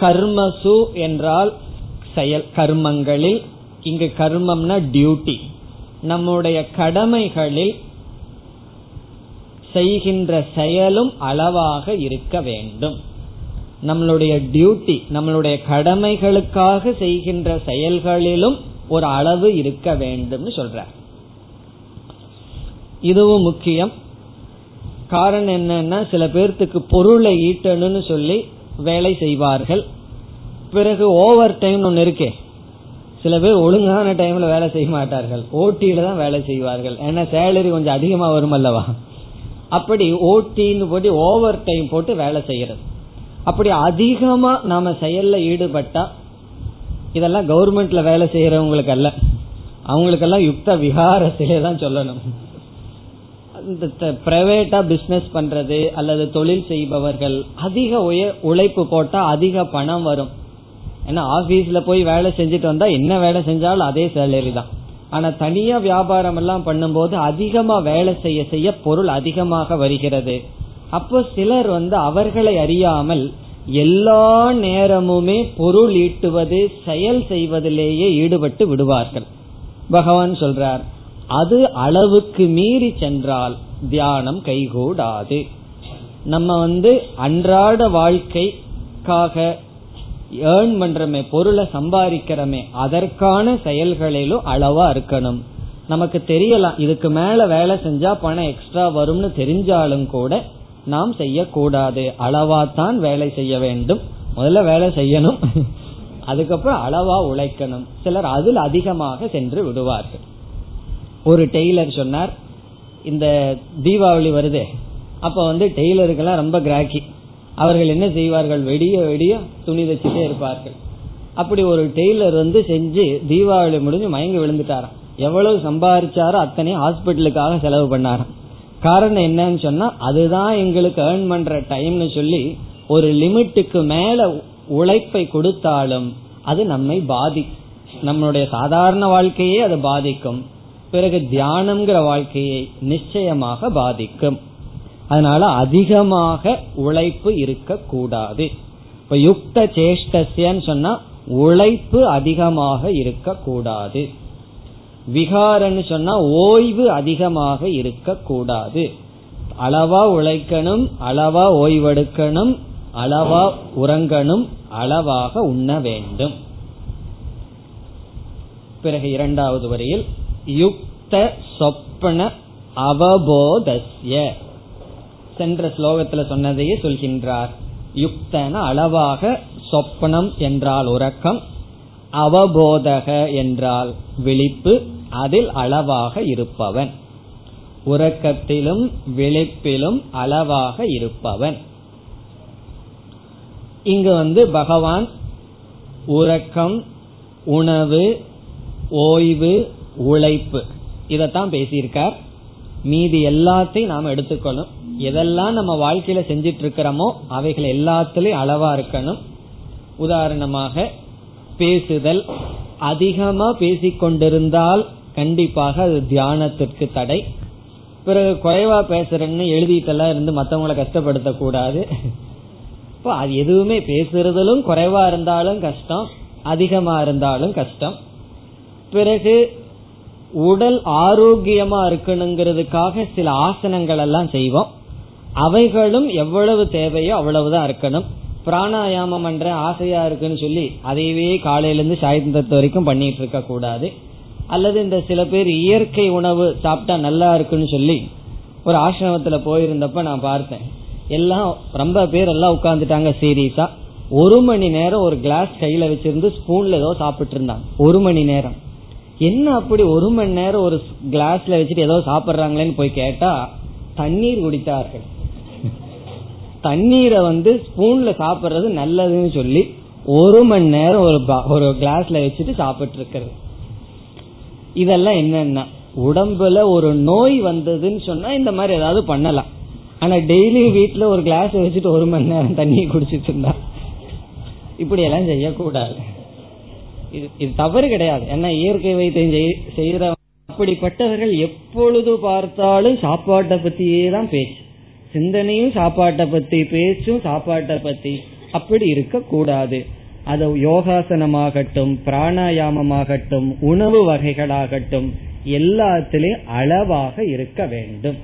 கர்மசு என்றால் செயல் கர்மங்களில் இங்கு கர்மம்னா டியூட்டி. நம்முடைய கடமைகளில் செய்கின்ற செயலும் அளவாக இருக்க வேண்டும். நம்மளுடைய டியூட்டி நம்மளுடைய கடமைகளுக்காக செய்கின்ற செயல்களிலும் ஒரு அளவு இருக்க வேண்டும் சொல்ற இதுவும் முக்கியம். காரணம் என்னன்னா சில பேர்த்துக்கு பொருளை ஈட்டணும்னு சொல்லி வேலை செய்வார்கள். பிறகு ஓவர் டைம் ஒன்னு இருக்கே. சில பேர் ஒழுங்கான டைம்ல வேலை செய்ய மாட்டார்கள். ஓட்டியில தான் வேலை செய்வார்கள். ஏன்னா சேலரி கொஞ்சம் அதிகமா வரும் அல்லவா? அப்படி ஓட்டின்னு போட்டு ஓவர் டைம் போட்டு வேலை செய்யறது. அப்படி அதிகமா நாம செயல்ல ஈடுபட்டா இதெல்லாம் கவர்மெண்ட்ல வேலை செய்யறவங்களுக்கு அல்ல. அவங்களுக்கெல்லாம் யுக்த விகாரத்திலே தான் சொல்லணும். பிரைவேட்டா பிசினஸ் பண்றது அல்லது தொழில் செய்பவர்கள் அதிக உழைப்பு போட்டா அதிக பணம் வரும். ஏன்னா ஆபீஸ்ல போய் வேலை செஞ்சுட்டு வந்தா என்ன வேலை செஞ்சாலும் அதே சேலரி தான். ஆனா தனியா வியாபாரம் எல்லாம் பண்ணும்போது அதிகமா வேலை செய்ய செய்ய பொருள் அதிகமாக வருகிறது. அப்போ சிலர் வந்து அவர்களை அறியாமல் எல்லா நேரமுமே பொருள் ஈட்டுவது செயல் செய்வதிலேயே ஈடுபட்டு விடுவார்கள். பகவான் சொல்றார் அது அளவுக்கு மீறி சென்றால் தியானம் கைகூடாது. நம்ம வந்து அன்றாட வாழ்க்கைக்காக ஏர்ன் பண்றமே பொருளை சம்பாதிக்கிறமே அதற்கான செயல்களிலும் அளவா இருக்கணும். நமக்கு தெரியலாம் இதுக்கு மேல வேலை செஞ்சா பணம் எக்ஸ்ட்ரா வரும்னு தெரிஞ்சாலும் கூட நாம் செய்யக்கூடாது. அளவா தான் வேலை செய்ய வேண்டும். முதல்ல வேலை செய்யணும். அதுக்கப்புறம் அளவா உழைக்கணும். சிலர் அதில் அதிகமாக சென்று விடுவார்கள். ஒரு டெய்லர் சொன்னார் இந்த தீபாவளி வருதே அப்ப வந்து டெய்லருக்கெல்லாம் ரொம்ப கிராக்கி அவர்கள் என்ன செய்வார்கள்? வெடிய வெடிய துணி தச்சுட்டே இருப்பார்கள். அப்படி ஒரு டெய்லர் வந்து செஞ்சு தீபாவளி முடிஞ்சு மயங்கி விழுந்துட்டாராம். எவ்வளவு சம்பாதிச்சாரோ அத்தனை ஹாஸ்பிட்டலுக்காக செலவு பண்ணாராம். காரணம் என்னன்னு சொன்னா அதுதான் எங்களுக்கு ஏர்ன் பண்ற டைம்னு சொல்லி ஒரு லிமிட்டுக்கு மேல உழைப்பை கொடுத்தாலும் அது நம்மை பாதி நம்மளுடைய சாதாரண வாழ்க்கையே அது பாதிக்கும். பிறகு தியானம்ங்கிற வாழ்க்கையை நிச்சயமாக பாதிக்கும். அதனால அதிகமாக உழைப்பு இருக்கக்கூடாது. இப்ப யுக்த சேஷ்டசியன்னு சொன்னா உழைப்பு அதிகமாக இருக்கக்கூடாது. விகாரன்னு சொன்னா ஓய்வு அதிகமாக இருக்கக்கூடாது. அளவா உழைக்கணும் அளவா ஓய்வெடுக்கணும் அளவா உறங்கணும் அளவாக உண்ண வேண்டும். பிறகு இரண்டாவது வரையில் யுக்த சொப்பன அவபோதஸ்ய. சென்ற ஸ்லோகத்துல சொன்னதையே சொல்கின்றார். யுக்தன அளவாக சொப்பனம் என்றால் உறக்கம் அவபோதக என்றால் விழிப்பு அதில் அளவாக இருப்பவன். உறக்கத்திலும் விழிப்பிலும் அளவாக இருப்பவன். இங்கு வந்து பகவான் உறக்கம் உணவு ஓய்வு உழைப்பு இதத்தான் பேசியிருக்கார். மீதி எல்லாத்தையும் நாம் எடுத்துக்கொள்ளும். எதெல்லாம் நம்ம வாழ்க்கையில செஞ்சிட்டு இருக்கிறோமோ அவைகள் எல்லாத்திலையும் அளவா இருக்கணும். உதாரணமாக பேசுதல். அதிகமா பேசிக்கொண்டிருந்தால் கண்டிப்பாக அது தியானத்திற்கு தடை. பிறகு குறைவா பேசுறேன்னு எழுதிட்டெல்லாம் இருந்து மற்றவங்களை கஷ்டப்படுத்த கூடாது இப்போ அது எதுவுமே பேசுறதிலும் குறைவா இருந்தாலும் கஷ்டம் அதிகமா இருந்தாலும் கஷ்டம். பிறகு உடல் ஆரோக்கியமா இருக்கணுங்கிறதுக்காக சில ஆசனங்கள் எல்லாம் செய்வோம். அவைகளும் எவ்வளவு தேவையோ அவ்வளவுதான் இருக்கணும். பிராணாயாமம் என்ற ஆசையா இருக்குன்னு சொல்லி அதையவே காலையிலேருந்து சாயந்தரத்து வரைக்கும் பண்ணிட்டு இருக்க கூடாது. அல்லது இந்த சில பேர் இயற்கை உணவு சாப்பிட்டா நல்லா இருக்குன்னு சொல்லி ஒரு ஆசிரமத்துல போயிருந்தப்ப நான் பார்த்தேன். எல்லாம் ரொம்ப பேர் எல்லாம் உட்கார்ந்துட்டாங்க சீரியஸா. ஒரு மணி நேரம் ஒரு கிளாஸ் கையில வச்சிருந்து ஸ்பூன்ல ஏதோ சாப்பிட்டு இருந்தாங்க. ஒரு மணி நேரம். என்ன அப்படி ஒரு மணி நேரம் ஒரு கிளாஸ்ல வச்சுட்டு ஏதோ சாப்பிட்றாங்களேன்னு போய் கேட்டா தண்ணீர் குடித்தார்கள். தண்ணீரை வந்து ஸ்பூன்ல சாப்பிடுறது நல்லதுன்னு சொல்லி ஒரு மணி நேரம் ஒரு ஒரு கிளாஸ்ல வச்சுட்டு சாப்பிட்டு இருக்கிறது இதெல்லாம் என்னன்னா உடம்புல ஒரு நோய் வந்ததுன்னு சொன்னா இந்த மாதிரி ஏதாவது பண்ணலாம். ஆனா டெய்லி வீட்டுல ஒரு கிளாஸ் வச்சுட்டு ஒரு மணி நேரம் தண்ணியை குடிச்சிட்டு இருந்தா இப்படி எல்லாம் செய்யக்கூடாது. இது இது தவறு கிடையாது. ஏன்னா இயற்கை வைத்தியம் செய்யற அப்படிப்பட்டவர்கள் எப்பொழுது பார்த்தாலும் சாப்பாட்டை பத்தியே தான் பேச்சு. சிந்தனையும் சாப்பாட்டை பத்தி பேச்சும் சாப்பாட்டை பத்தி அப்படி இருக்க கூடாது அது யோகாசனமாகட்டும் பிராணாயாமமாகட்டும் உணவு வகைகளாகட்டும் எல்லாத்திலையும் அளவாக இருக்க வேண்டும்.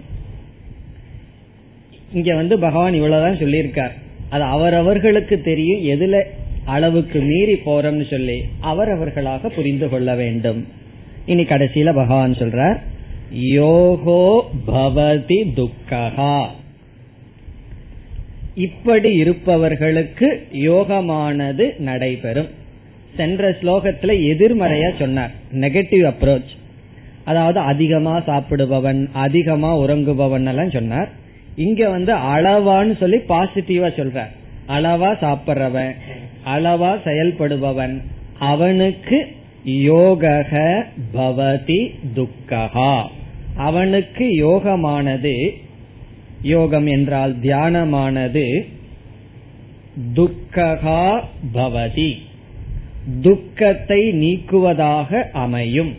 இங்க வந்து பகவான் இவ்வளவுதான் சொல்லியிருக்கார். அது அவரவர்களுக்கு தெரியும் எதுல அளவுக்கு மீறி போறோம்னு சொல்லி அவரவர்களாக புரிந்து கொள்ள வேண்டும். இனி கடைசியில பகவான் சொல்றார் யோகோ பவதி துக்ககா. இப்படி இருப்பவர்களுக்கு யோகமானது நடைபெறும். சென்ற ஸ்லோகத்துல எதிர்மறையா சொன்னார். நெகட்டிவ் அப்ரோச் அதாவது அதிகமா சாப்பிடுபவன் அதிகமா உறங்குபவன் எல்லாம் சொன்னார். இங்க வந்து அளவான்னு சொல்லி பாசிட்டிவா சொல்றார். அளவா சாப்பிட்றவன் அளவா செயல்படுபவன் அவனுக்கு யோக பவதி துக்ககா. அவனுக்கு யோகமானது யோகம் என்றால் தியானமானது துக்ககா பவதி. துக்கத்தை நீக்குவதாக அமையும்.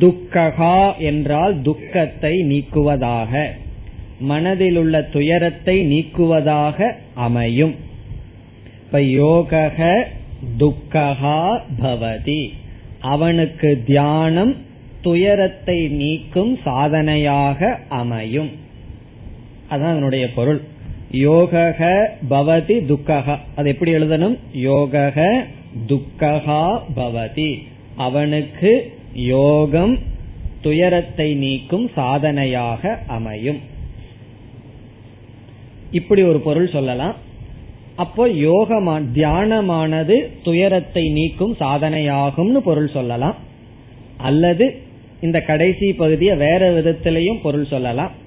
துக்ககா என்றால் துக்கத்தை நீக்குவதாக. மனதில் உள்ள துயரத்தை நீக்குவதாக அமையும். இப்ப யோக துக்ககா பவதி. அவனுக்கு தியானம் துயரத்தை நீக்கும் சாதனையாக அமையும். அதான் அதனுடைய பொருள். யோகக பவதி துக்ககா அது எப்படி எழுதணும்? யோகக துக்ககா பவதி. அவனுக்கு யோகம் துயரத்தை நீக்கும் சாதனையாக அமையும். இப்படி ஒரு பொருள் சொல்லலாம். அப்போ யோகமா தியானமானது துயரத்தை நீக்கும் சாதனையாகும்னு பொருள் சொல்லலாம். அல்லது இந்த கடைசி பகுதியை வேற விதத்திலையும் பொருள் சொல்லலாம்.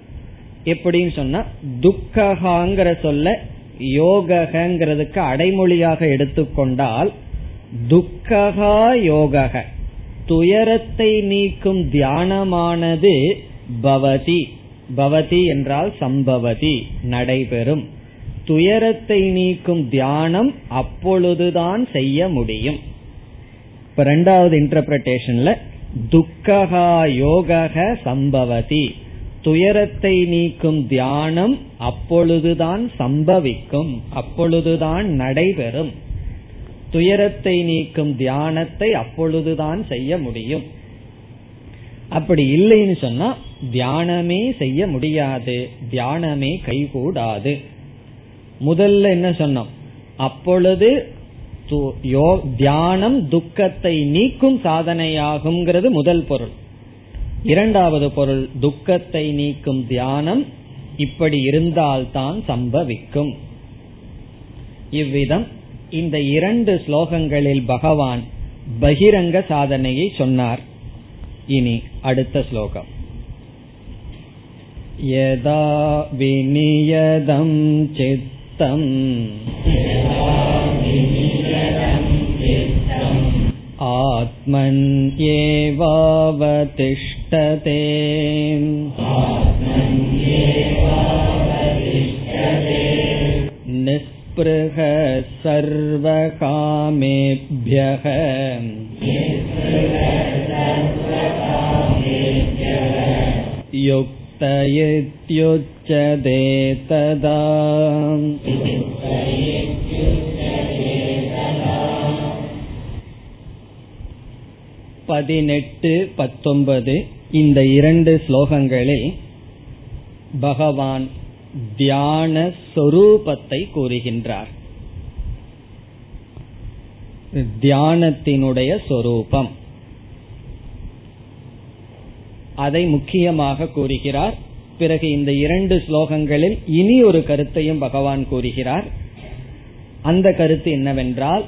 எப்படின்னு சொன்னா துக்ககாங்கிற சொல்ல யோகங்கிறதுக்கு அடைமொழியாக எடுத்துக்கொண்டால் துக்ககா யோக துயரத்தை நீக்கும் தியானமானது பவதி. பவதி என்றால் சம்பவதி நடைபெறும். துயரத்தை நீக்கும் தியானம் அப்பொழுதுதான் செய்ய முடியும். இப்ப ரெண்டாவது இன்டர்பிரேஷன்ல துக்ககா யோக சம்பவதி. துயரத்தை நீக்கும் தியானம் அப்பொழுதுதான் சம்பவிக்கும் அப்பொழுதுதான் நடைபெறும். துயரத்தை நீக்கும் தியானத்தை அப்பொழுதுதான் செய்ய முடியும். அப்படி இல்லைன்னு சொன்னா தியானமே செய்ய முடியாது தியானமே கைகூடாது. முதல்ல என்ன சொன்னோம்? அப்பொழுது தியானம் துக்கத்தை நீக்கும் சாதனையாகுங்கிறது முதல் பொருள். இரண்டாவது பொருள் துக்கத்தை நீக்கும் தியானம் இப்படி இருந்தால்தான் சம்பவிக்கும் இவ்விதம் இந்த இரண்டு ஸ்லோகங்களில் பகவான் பகிரங்க சாதனையை சொன்னார் இனி அடுத்த ஸ்லோகம் यदा विनियदं चित्तम् आत्मन्येवावतिष्ठते निःस्पृह सर्वकामेभ्यः युक्त इत्युच्यते तदा பதினெட்டு பத்தொன்பது இந்த இரண்டு ஸ்லோகங்களில் பகவான் தியான சொரூபத்தை கூறுகின்றார். தியானத்தினுடைய சொரூபம். அதை முக்கியமாக கூறுகிறார். பிறகு இந்த இரண்டு ஸ்லோகங்களில் இனி ஒரு கருத்தையும் பகவான் கூறுகிறார். அந்த கருத்து என்னவென்றால்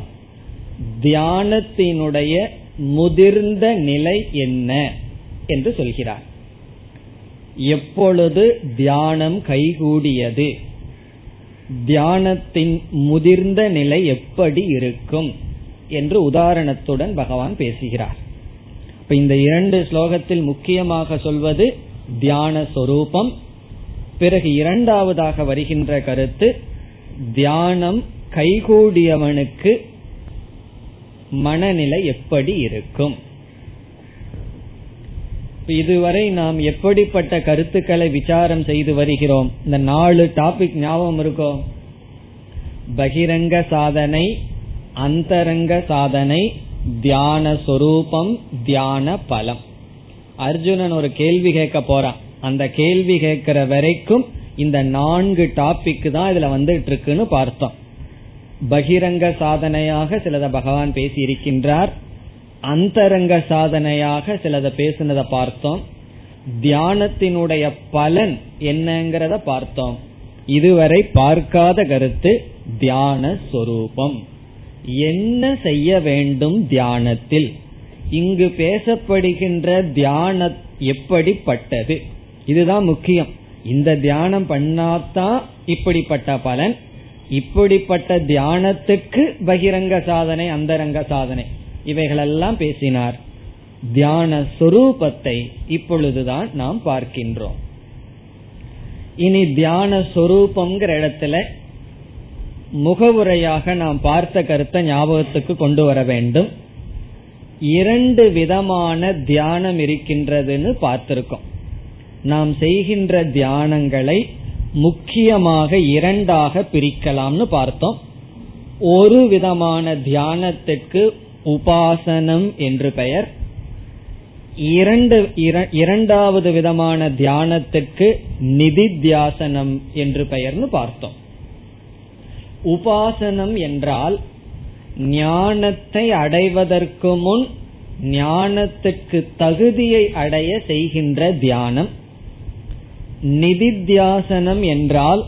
தியானத்தினுடைய முதிர்ந்த நிலை என்ன? என்று சொல்கிறார். எப்பொழுது தியானம் கைகூடியது? தியானத்தின் முதிர்ந்த நிலை எப்படி இருக்கும்? என்று உதாரணத்துடன் பகவான் பேசுகிறார். இப்ப இந்த இரண்டு ஸ்லோகத்தில் முக்கியமாக சொல்வது தியான சொரூபம் பிறகு இரண்டாவதாக வருகின்ற கருத்து தியானம் கைகூடியவனுக்கு மனநிலை எப்படி இருக்கும்? இதுவரை நாம் எப்படிப்பட்ட கருத்துக்களை விசாரம் செய்து வருகிறோம்? இந்த நாலு டாபிக் ஞாபகம் இருக்கும் பகிரங்க சாதனை அந்தரங்க சாதனை தியான சொரூபம் தியான பலம். அர்ஜுனன் ஒரு கேள்வி கேட்க போறான். அந்த கேள்வி கேட்கிற வரைக்கும் இந்த நான்கு டாபிக் தான் இதுல வந்துட்டு இருக்குன்னு பார்த்தோம். பகிரங்க சாதனையாக சிலத பகவான் பேசி இருக்கின்றார் அந்தரங்க சாதனையாக சிலத பேசினதை பார்த்தோம். தியானத்தினுடைய பலன் என்னங்கிறத பார்த்தோம். இதுவரை பார்க்காத கருத்து தியான சொரூபம். என்ன செய்ய வேண்டும் தியானத்தில்? இங்கு பேசப்படுகின்ற தியான எப்படிப்பட்டது? இதுதான் முக்கியம். இந்த தியானம் பண்ணாதான் இப்படிப்பட்ட பலன். இப்படிப்பட்ட தியானத்துக்கு பகிரங்க சாதனை அந்தரங்க சாதனை. இவைகளெல்லாம் பேசினார். தியான சொரூபத்தை இப்பொழுதுதான் நாம் பார்க்கின்றோம். இனி தியான சொரூபம்ங்கிற இடத்துல முகவுரையாக நாம் பார்த்த கருத்தை ஞாபகத்துக்கு கொண்டு வர வேண்டும். இரண்டு விதமான தியானம் இருக்கின்றதுன்னு பார்த்திருக்கோம். நாம் செய்கின்ற தியானங்களை முக்கியமாக இரண்டாக பிரிக்கலாம்னு பார்த்தோம். ஒரு விதமான தியானத்துக்கு உபாசனம் என்று பெயர். இரண்டு இரண்டாவது விதமான தியானத்துக்கு நிதித்தியாசனம் என்று பெயர்னு பார்த்தோம். உபாசனம் என்றால் ஞானத்தை அடைவதற்கு முன் ஞானத்துக்கு தகுதியை அடைய செய்கின்ற தியானம். நிதித்தியாசனம் என்றால்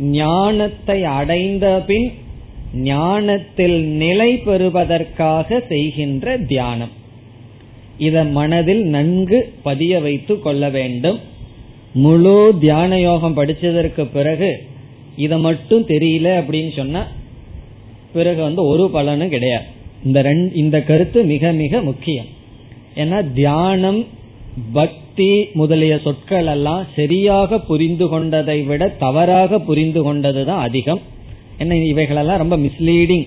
ஞானத்தை அடைந்த பின் ஞானத்தில் நிலை பெறுவதற்காக செய்கின்ற தியானம். இத மனதில் நன்கு பதிய வைத்து கொள்ள வேண்டும். முழு தியான யோகம் படிச்சதற்கு பிறகு இத மட்டும் தெரியல அப்படின்னு சொன்னா பிறகு வந்து ஒரு பலனும் கிடையாது. இந்த ரெண்டு இந்த கருத்து மிக மிக முக்கியம். ஏன்னா தியானம் பக்தி முதலிய சொற்கள் எல்லாம் சரியாக புரிந்து கொண்டதை விட தவறாக புரிந்து கொண்டதுதான் அதிகம். என்ன இவைகளெல்லாம் ரொம்ப மிஸ்லீடிங்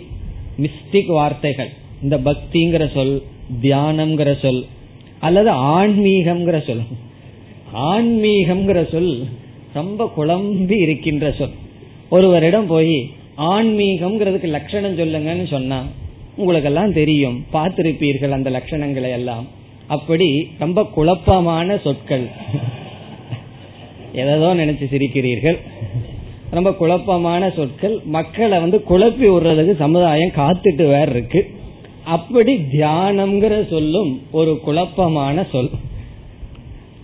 மிஸ்டிக் வார்த்தைகள். இந்த பக்திங்கிற சொல் தியானம்ங்கிற சொல் அல்லது ஆன்மீகம்ங்கிற சொல். ஆன்மீகம்ங்கிற சொல் ரொம்ப குழம்பி இருக்கின்ற சொல். ஒருவரிடம் போய் ஆன்மீகம்ங்கிறதுக்கு லட்சணம் சொல்லுங்கன்னு சொன்னா உங்களுக்கெல்லாம் தெரியும் பார்த்திருப்பீர்கள் அந்த லட்சணங்களை எல்லாம். அப்படி ரொம்ப குழப்பமான சொற்கள். எதோ நினைச்சு சிரிக்கிறீர்கள். ரொம்ப குழப்பமான சொற்கள். மக்களை வந்து குழப்பி விடுறதுக்கு சமுதாயம் காத்துட்டு வேற இருக்கு. அப்படி தியானம்ங்கிற சொல்லும் ஒரு குழப்பமான சொல்.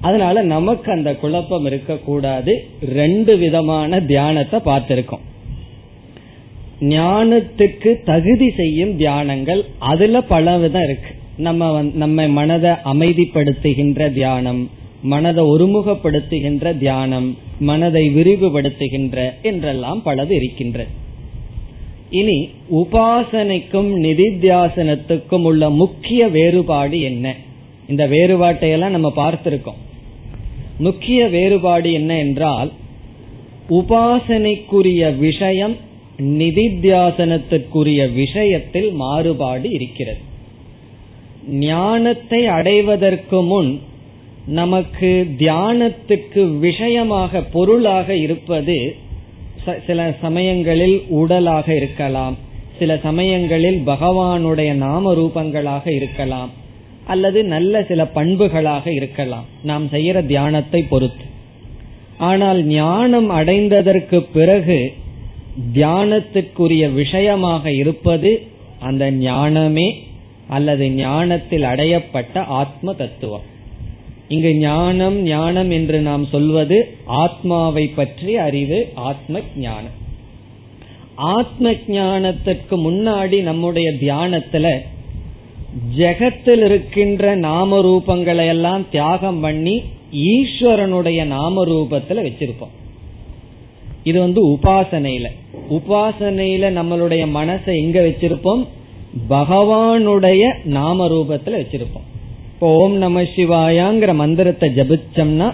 அதனால நமக்கு அந்த குழப்பம் இருக்கக்கூடாது. ரெண்டு விதமான தியானத்தை பார்த்திருக்கோம். ஞானத்துக்கு தகுதி செய்யும் தியானங்கள் அதுல பல விதம் இருக்கு. நம்ம நம்ம மனதை அமைதிப்படுத்துகின்ற தியானம் மனதை ஒருமுகப்படுத்துகின்ற தியானம் மனதை விரிவுபடுத்துகின்ற என்றெல்லாம் பலது இருக்கின்ற இனி உபாசனைக்கும் நிதித்தியாசனத்துக்கும் உள்ள முக்கிய வேறுபாடு என்ன? இந்த வேறுபாட்டையெல்லாம் நம்ம பார்த்திருக்கோம். முக்கிய வேறுபாடு என்ன என்றால் உபாசனைக்குரிய விஷயம் நிதித்தியாசனத்திற்குரிய விஷயத்தில் மாறுபாடு இருக்கிறது. ஞானத்தை அடைவதற்கு முன் நமக்கு தியானத்துக்கு விஷயமாக பொருளாக இருப்பது சில சமயங்களில் உடலாக இருக்கலாம். சில சமயங்களில் பகவானுடைய நாம ரூபங்களாக இருக்கலாம். அல்லது நல்ல சில பண்புகளாக இருக்கலாம். நாம் செய்யற தியானத்தை பொறுத்து. ஆனால் ஞானம் அடைந்ததற்கு பிறகு தியானத்துக்குரிய விஷயமாக இருப்பது அந்த ஞானமே அல்லது ஞானத்தில் அடையப்பட்ட ஆத்ம தத்துவம். இங்கு ஞானம் ஞானம் என்று நாம் சொல்வது ஆத்மாவை பற்றி அறிவு ஆத்ம ஞானம் ஆத்ம ஞானத்திற்கு முன்னாடி நம்முடைய தியானத்துல ஜெகத்தில் இருக்கின்ற நாம ரூபங்களை எல்லாம் தியாகம் பண்ணி ஈஸ்வரனுடைய நாம ரூபத்துல வச்சிருப்போம். இது வந்து உபாசனையில. உபாசனையில நம்மளுடைய மனசை எங்க வச்சிருப்போம்? பகவானுடைய நாம ரூபத்துல வச்சிருப்போம். இப்போ ஓம் நம சிவாயாங்கிற மந்திரத்தை ஜபிச்சோம்னா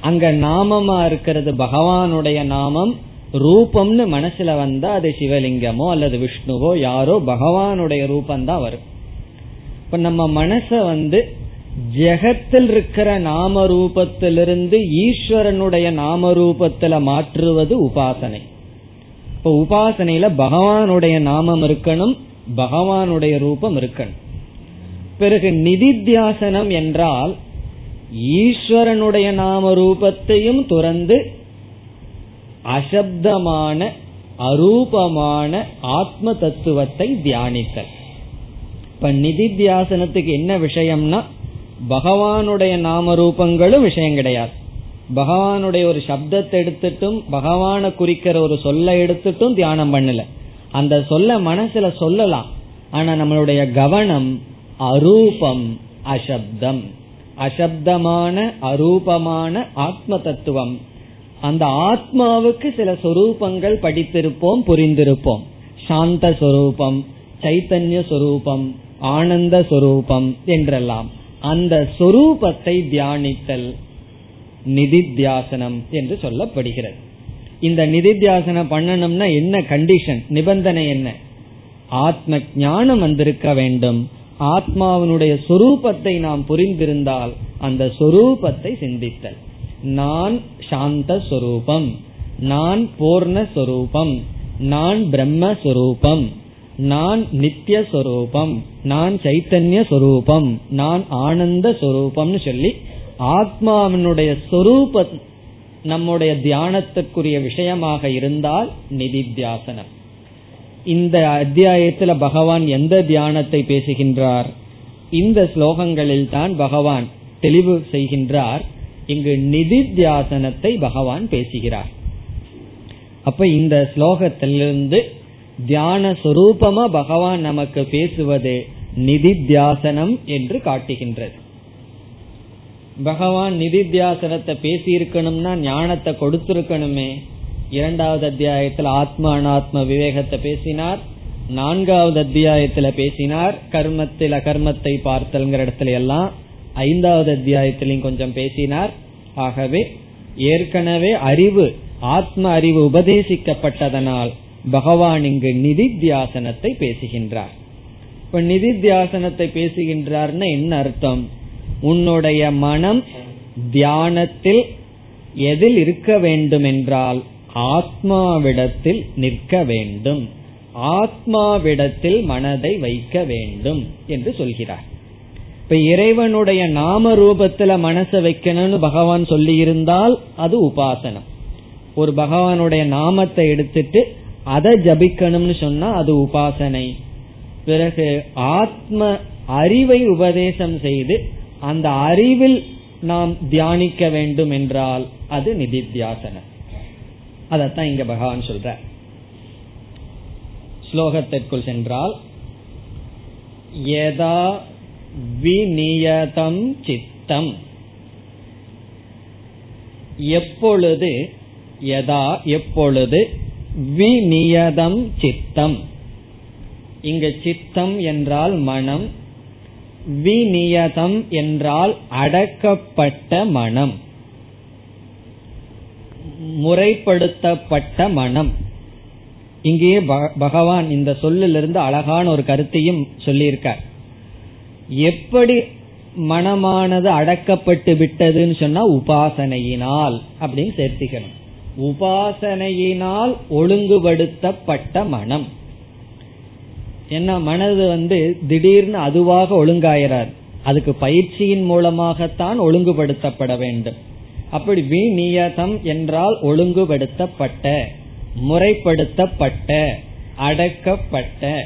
அங்க நாமமா இருக்கிறது பகவானுடைய நாமம் ரூபம்னு மனசுல வந்தா அது சிவலிங்கமோ அல்லது விஷ்ணுவோ யாரோ பகவானுடைய ரூபந்தான் வரும். இப்ப நம்ம மனச வந்து ஜெகத்தில் இருக்கிற நாம ரூபத்திலிருந்து ஈஸ்வரனுடைய நாம ரூபத்துல மாற்றுவது உபாசனை. இப்ப உபாசனையில பகவானுடைய நாமம் இருக்கணும் பகவானுடைய ரூபம் இருக்கணும். பிறகு நிதித்தியாசனம் என்றால் ஈஸ்வரனுடைய நாம ரூபத்தையும் துறந்து அசப்தமான அரூபமான ஆத்ம தத்துவத்தை தியானித்தல். இப்ப நிதித்தியாசனத்துக்கு என்ன விஷயம்னா பகவானுடைய நாம ரூபங்களும் விஷயம் கிடையாது. பகவானுடைய ஒரு சப்தத்தை எடுத்துட்டும் பகவான குறிக்கிற ஒரு சொல்ல எடுத்துட்டும் தியானம் பண்ணல. அந்த சொல்ல மனசுல சொல்லலாம். ஆனா நம்மளுடைய கவனம் அரூபம் அசப்தம். அசப்தமான அரூபமான ஆத்ம தத்துவம் அந்த ஆத்மாவுக்கு சில சொரூபங்கள் படித்திருப்போம் புரிந்திருப்போம். சாந்த சொரூபம் சைத்தன்ய சொரூபம் ஆனந்த சொரூபம் என்றெல்லாம். அந்த சொரூபத்தை தியானித்தல் நிதித்தியாசனம் என்று சொல்லப்படுகிறது. இந்த நிதித்தியாசனம் பண்ணணும்னா என்ன கண்டிஷன் நிபந்தனை என்ன? ஆத்ம ஞானம் வந்திருக்க வேண்டும். ஆத்மாவினுடைய சொரூபத்தை நாம் புரிந்திருந்தால் அந்த சொரூபத்தை சிந்தித்தல். நான் சாந்த சொரூபம். நான் பூர்ணஸ்வரூபம் சொரூபம். நான் பிரம்மஸ்வரூபம் நான் நித்திய சொரூபம். நான் சைத்தன்ய சொரூபம். நான் ஆனந்த சொரூபம்னு சொல்லி ஆத்மாவினுடைய சொரூப நம்முடைய தியானத்துக்குரிய விஷயமாக இருந்தால் நிதித்தியாசனம். இந்த அத்தியாயத்துல பகவான் எந்த தியானத்தை பேசுகின்றார்? இந்த ஸ்லோகங்களில் தான் பகவான் தெளிவு செய்கின்றார். இங்கு நிதித்தியாசனத்தை பகவான் பேசுகிறார். அப்ப இந்த ஸ்லோகத்திலிருந்து தியான சுரூபமா பகவான் நமக்கு பேசுவது நிதித்தியாசனம் என்று காட்டுகின்றது. பகவான் நிதித்தியாசனத்தை பேசியிருக்கணும்னா ஞானத்தை கொடுத்திருக்கணுமே இரண்டாவது அத்தியாயத்தில் ஆத்ம அனாத்ம விவேகத்தை பேசினார். நான்காவது அத்தியாயத்துல பேசினார். கர்மத்தில் அகர்மத்தை பார்த்தல்ங்கிற இடத்துல எல்லாம் ஐந்தாவது அத்தியாயத்திலையும் கொஞ்சம் பேசினார். ஆகவே ஏற்கனவே அறிவு ஆத்ம அறிவு உபதேசிக்கப்பட்டதனால் பகவான் இங்கு நிதித்தியாசனத்தை பேசுகின்றார். இப்ப நிதித்தியாசனத்தை பேசுகின்றார்னு என்ன அர்த்தம்? உன்னுடைய மனம் தியானத்தில் எதில் இருக்க வேண்டும் என்றால் ஆத்மாவிடத்தில் நிற்க வேண்டும். ஆத்மாவிடத்தில் மனதை வைக்க வேண்டும் என்று சொல்கிறார். இப்ப இறைவனுடைய நாம ரூபத்துல மனசை வைக்கணும்னு பகவான் சொல்லி இருந்தால் அது உபாசனம். ஒரு பகவானுடைய நாமத்தை எடுத்துட்டு அதை ஜபிக்கணும்னு சொன்னா அது உபாசனை. பிறகு ஆத்ம அறிவை உபதேசம் செய்து அந்த அறிவில் நாம் தியானிக்க வேண்டும் என்றால் அது நிதித்தியாசனம். அதத்தான் இங்க பகவான் சொல்ற ஸ்லோகத்திற்குள் சென்றால் யதா விநியதம் சித்தம். எப்பொழுது யதா எப்பொழுது விநியதம் சித்தம். இங்கு சித்தம் என்றால் மனம் விநியதம் என்றால் அடக்கப்பட்ட மனம். முறைப்படுத்தப்பட்ட மனம். இங்கேயே பகவான் இந்த சொல்லிலிருந்து அழகான ஒரு கருத்தையும் சொல்லியிருக்கார். எப்படி மனமானது அடக்கப்பட்டு விட்டதுன்னு சொன்னா உபாசனையினால் அப்படின்னு சேர்த்திக்கணும். உபாசனையினால் ஒழுங்குபடுத்தப்பட்ட மனம். என்ன மனது வந்து திடீர்னு அதுவாக ஒழுங்காயிறார் அதுக்கு பயிற்சியின் மூலமாகத்தான் ஒழுங்குபடுத்தப்பட வேண்டும். அப்படி விநியதம் என்றால் ஒழுங்குபடுத்தப்பட்ட முறைப்படுத்தப்பட்ட அடக்கப்பட்ட.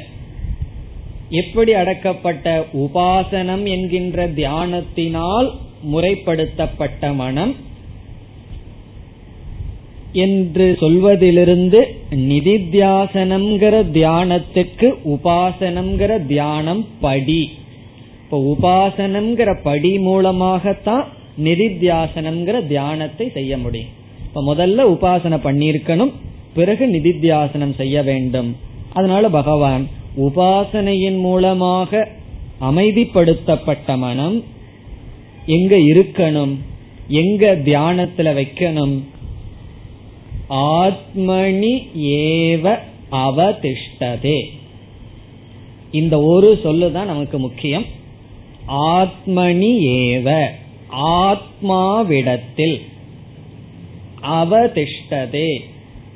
எப்படி அடக்கப்பட்ட? உபாசனம் என்கின்ற தியானத்தினால் முறைப்படுத்தப்பட்ட மனம் என்று சொல்வதிலிருந்து நிதித்தியாசனம்ங்கிற தியானத்துக்கு உபாசனம்ங்கிற தியானம் படி. இப்ப உபாசனம்ங்கிற படி மூலமாகத்தான் நிதித்தியாசனம்ங்கிற தியானத்தை செய்ய முடியும். இப்ப முதல்ல உபாசனை பண்ணியிருக்கணும் பிறகு நிதித்தியாசனம் செய்ய வேண்டும். அதனால பகவான் உபாசனையின் மூலமாக அமைதிப்படுத்தப்பட்ட மனம் எங்க இருக்கணும் எங்க தியானத்துல வைக்கணும் ஆத்மணி ஏவ அவதிஷ்டதே. இந்த ஒரு சொல்லுதான் நமக்கு முக்கியம். ஆத்மணி ஏவ. ஆத்மாவிடத்தில் அவதிஷ்டதே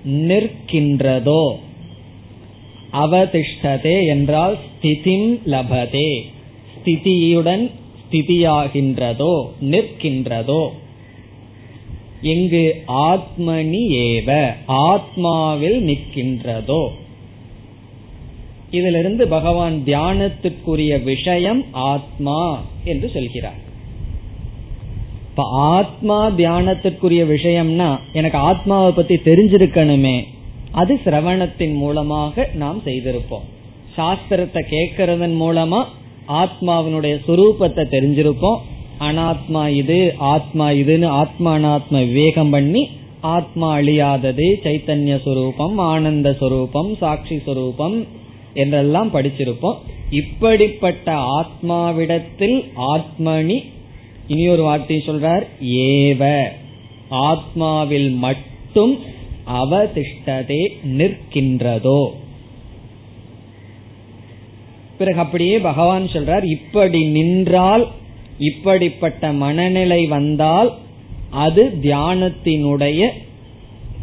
நிற்கின்றதோ? அவதிஷ்டதே என்றால் ஸ்திதிம் லபதே. ஸ்திதியுடன் ஸ்திதியாகின்றதோ? நிற்கின்றதோ? எங்கு ஆத்மனி ஏவ ஆத்மாவில் நிற்கின்றதோ? இதிலிருந்து பகவான் தியானத்துக்குரிய விஷயம் ஆத்மா என்று சொல்கிறார். இப்ப ஆத்மா தியானத்திற்குரிய விஷயம்னா எனக்கு ஆத்மாவை பத்தி தெரிஞ்சிருக்கணுமே அது சிரவணத்தின் மூலமாக நாம் செய்திருப்போம். சாஸ்திரத்தை கேட்கறதன் மூலமா ஆத்மாவினுடைய சுரூபத்தை தெரிஞ்சிருப்போம். அனாத்மா இது ஆத்மா இதுன்னு ஆத்மா அனாத்ம விவேகம் பண்ணி ஆத்மா அழியாதது சைத்தன்ய சுரூபம் ஆனந்த சுரூபம் சாட்சி சுரூபம் என்றெல்லாம் படிச்சிருப்போம். இப்படிப்பட்ட ஆத்மாவிடத்தில் ஆத்மனி இனி ஒரு வார்த்தையை சொல்றார் ஏவ. ஆத்மாவில் மட்டும் அவதிஷ்டதே நிற்கின்றதோ. பிறகு அப்படியே பகவான் சொல்றார் இப்படி நின்றால் இப்படிப்பட்ட மனநிலை வந்தால் அது தியானத்தினுடைய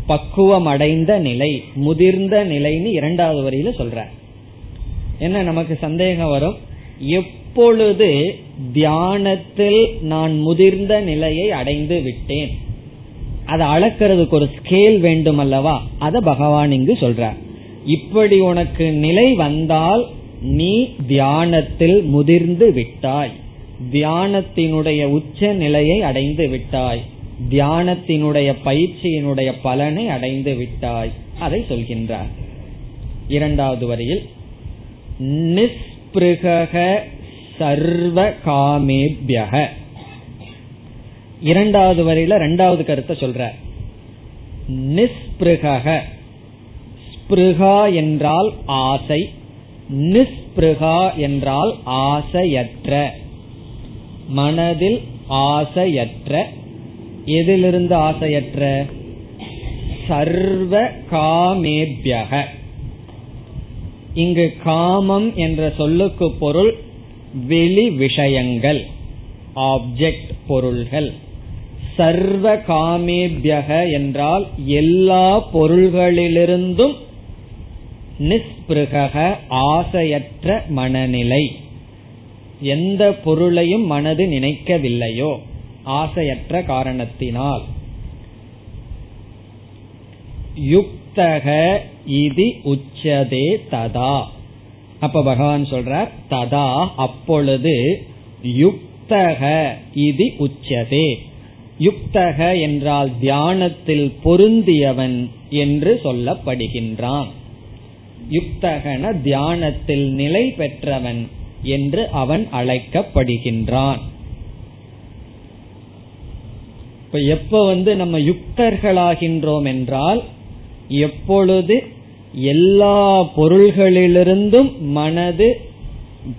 பக்குவம் அடைந்த நிலை முதிர்ந்த நிலைன்னு இரண்டாவது வரியில சொல்ற என்ன நமக்கு சந்தேகம் வரும்? இப்பொழுது தியானத்தில் நான் முதிர்ந்த நிலையை அடைந்து விட்டேன். அதை அளக்கிறதுக்கு ஒரு ஸ்கேல் வேண்டும் அல்லவா? அத பகவான் இங்கு சொல்றார். இப்படி உனக்கு நிலை வந்தால் நீ தியானத்தில் முதிர்ந்து விட்டாய். தியானத்தினுடைய உச்ச நிலையை அடைந்து விட்டாய். தியானத்தினுடைய பயிற்சியினுடைய பலனை அடைந்து விட்டாய். அதை சொல்கின்றார். இரண்டாவது வரியில் நிஸ்பிருக சர்வ காமேபியக இரண்டாவது வரையில ரெண்டாவது கருத்தை சொல்ற. நிஸ்பிருக ஸ்பிருகா என்றால் ஆசை. நிஸ்பிருகா என்றால் ஆசையற்ற. மனதில் ஆசையற்ற. எதிலிருந்து ஆசையற்ற? சர்வ காமேபியக இங்கு காமம் என்ற சொல்லுக்கு பொருள் வெளி விஷயங்கள் ஆப்ஜெக்ட் பொருள்கள். சர்வ காமேபியக என்றால் எல்லா பொருள்களிலிருந்தும் நிஸ்பிருக ஆசையற்ற மனநிலை. எந்த பொருளையும் மனது நினைக்கவில்லையோ ஆசையற்ற காரணத்தினால். யுக்தக இது உச்சதே ததா. அப்ப பகவான் சொல்றார் ததா அப்பொழுது யுக்தக இது உச்சதே. யுக்தக என்றால் தியானத்தில் பொருந்தியவன் என்று சொல்லப்படுகின்றான். யுக்தகன தியானத்தில் நிலை பெற்றவன் என்று அவன் அழைக்கப்படுகின்றான். இப்ப எப்ப வந்து நம்ம யுக்தர்களாகின்றோம் என்றால் எப்பொழுது எல்லா பொருள்களிலிருந்தும் மனது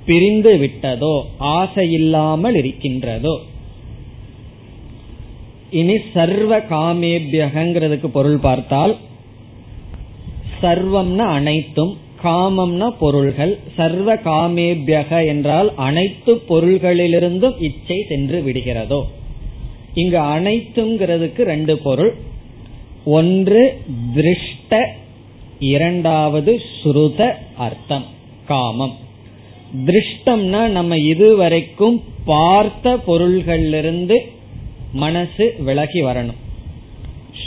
பிரிந்து விட்டதோ ஆசை இல்லாமல் இருக்கின்றதோ. இனி சர்வ காமேபியகங்கிறதுக்கு பொருள் பார்த்தால் சர்வம்னா அனைத்தும் காமம்னா பொருள்கள் சர்வ காமேபியக என்றால் அனைத்து பொருள்களிலிருந்தும் இச்சை சென்று விடுகிறதோ. இங்கு அனைத்துங்கிறதுக்கு ரெண்டு பொருள். ஒன்று திருஷ்ட இரண்டாவது ஸ்ருத அர்த்தம் காமம். திருஷ்டம்னா நம்ம இதுவரைக்கும் பார்த்த பொருள்களிலிருந்து மனசு விலகி வரணும்.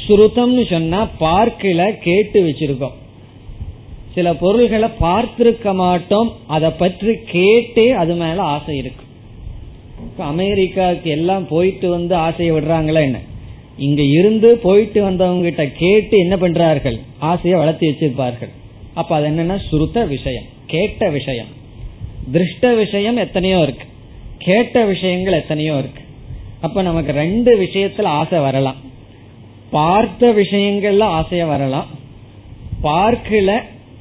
ஸ்ருதம்னு சொன்னா பார்க்கல கேட்டு வச்சிருக்கோம். சில பொருள்களை பார்த்திருக்க மாட்டோம் அதை பற்றி கேட்டே அது மேல ஆசை இருக்கு. அமெரிக்காவுக்கு எல்லாம் போயிட்டு வந்து ஆசையை விடுறாங்களா என்ன? இங்க இருந்து போயிட்டு வந்தவங்க கிட்ட கேட்டு என்ன பண்றார்கள்? ஆசையை வளர்த்தி வச்சிருப்பார்கள். அப்ப அது என்னன்னா சுருத்த விஷயம் கேட்ட விஷயம். திருஷ்ட விஷயம் எத்தனையோ இருக்கு. கேட்ட விஷயங்கள் எத்தனையோ இருக்கு. அப்ப நமக்கு ரெண்டு விஷயத்துல ஆசை வரலாம். பார்த்த விஷயங்கள்ல ஆசைய வரலாம். பார்க்கல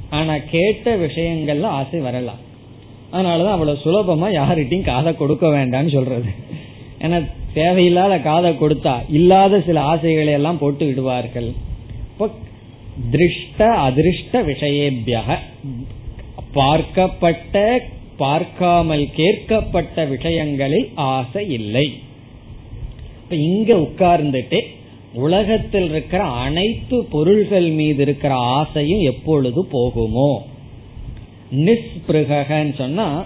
ஆனா கேட்ட விஷயங்கள்ல ஆசை வரலாம். அதனாலதான் அவ்வளவு சுலபமா யாருகிட்டையும் காதை கொடுக்க வேண்டாம்னு சொல்றது. ஏன்னா தேவையில்லாத காதை கொடுத்தா இல்லாத சில ஆசைகளை எல்லாம் போட்டு விடுவார்கள் திருஷ்ட அதிருஷ்ட விஷயேபியக. பார்க்கப்பட்ட பார்க்காமல் கேட்கப்பட்ட விஷயங்களில் ஆசை இல்லை. இப்ப இங்க உட்கார்ந்துட்டு உலகத்தில் இருக்கிற அனைத்து பொருள்கள் மீது இருக்கிற ஆசையும் எப்பொழுது போகுமோ? நிஸ்பிருகன்னு சொன்னா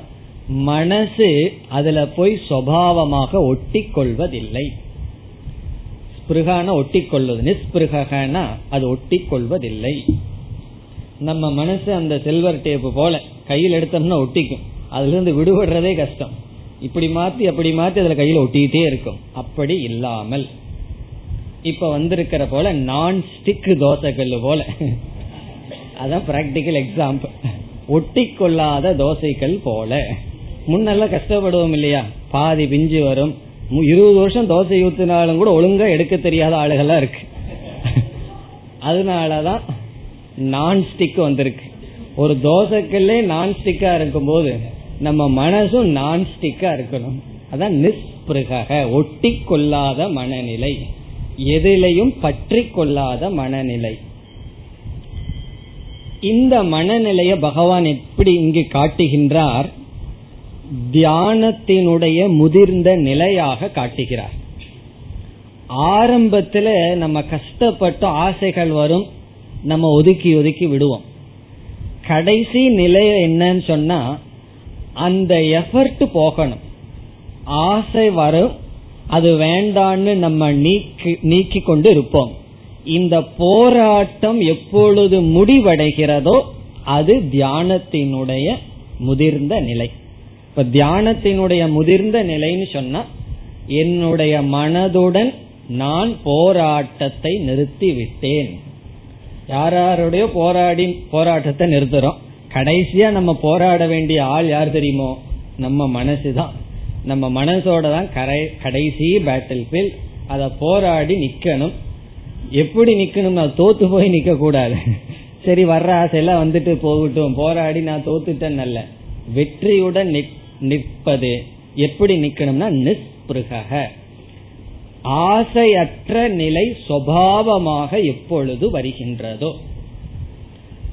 மனசு அதுல போய் சுவாவமாக ஒட்டி கொள்வதில்லை ஸ்பிருகான ஒட்டி கொள்வது நிஸ்பிருகனா அது ஒட்டி கொள்வதில்லை நம்ம மனசு அந்த சில்வர் டேப்பு போல கையில் எடுத்தோம்னா ஒட்டிக்கும். அதுல இருந்து விடுபடுறதே கஷ்டம். இப்படி மாத்தி அப்படி மாத்தி அதுல கையில ஒட்டிக்கிட்டே இருக்கும். அப்படி இல்லாமல். இப்ப வந்திருக்கிற போல நான் ஸ்டிக் தோசைகள் போல. அதான் பிராக்டிக்கல் எக்ஸாம்பிள் ஒட்டி கொள்ளாத தோசைகள் போல. முன்னெல்லாம் கஷ்டப்படுவோம் இல்லையா? பாதி பிஞ்சு வரும். இருபது வருஷம் தோசை ஊத்தினாலும் கூட ஒழுங்கா எடுக்க தெரியாத ஆளுகள்லாம் இருக்கு. அதனாலதான் நான் ஸ்டிக் வந்திருக்கு. ஒரு தோசைக்கல்லே நான் ஸ்டிக்கா இருக்கும் போது நம்ம மனசும் நான் ஸ்டிக்கா இருக்கணும். அதான் நிஸ்பிருக ஒட்டி கொள்ளாத மனநிலை. எதிலையும் பற்றி கொள்ளாத மனநிலை. இந்த மனநிலைய பகவான் எப்படி இங்கு காட்டுகின்றார்? தியானத்தினுடைய முதிர்ந்த நிலையாக காட்டுகிறார். ஆரம்பத்துல நம்ம கஷ்டப்பட்டு ஆசைகள் வரும் நம்ம ஒதுக்கி ஒதுக்கி விடுவோம். கடைசி நிலை என்னன்னு சொன்னா அந்த எஃபர்ட் போகணும். ஆசை வரும் அது வேண்டான்னு நம்ம நீக்கி நீக்கி கொண்டு இருப்போம். இந்த போராட்டம் எப்பொழுது முடிவடைகிறதோ அது தியானத்தினுடைய முதிர்ந்த நிலை. இப்ப தியானத்தினுடைய முதிர்ந்த நிலைன்னு சொன்னா என்னுடைய மனதுடன் நான் போராட்டத்தை நிறுத்தி விட்டேன் யாராருடைய போராடி போராட்டத்தை நிறுத்துறோம். கடைசியா நம்ம போராட வேண்டிய ஆள் யார் தெரியுமோ? நம்ம மனசுதான். நம்ம மனசோட தான் கரை கடைசி பேட்டில் ஃபீல்ட் அத போராடி நிக்கணும். எப்படி நிக்கணும் நான் தோத்து போய் நிக்க கூடாது சரி வர்ற ஆசையெல்லாம் வந்துட்டு போகட்டும். போராடி நான் தோத்துட்டேன் அல்ல. வெற்றியுடன் நிற்பது. எப்படி நிக்கணும்னா நிஸ்பிருக ஆசையற்ற நிலை சுவாவமாக எப்பொழுது வருகின்றதோ.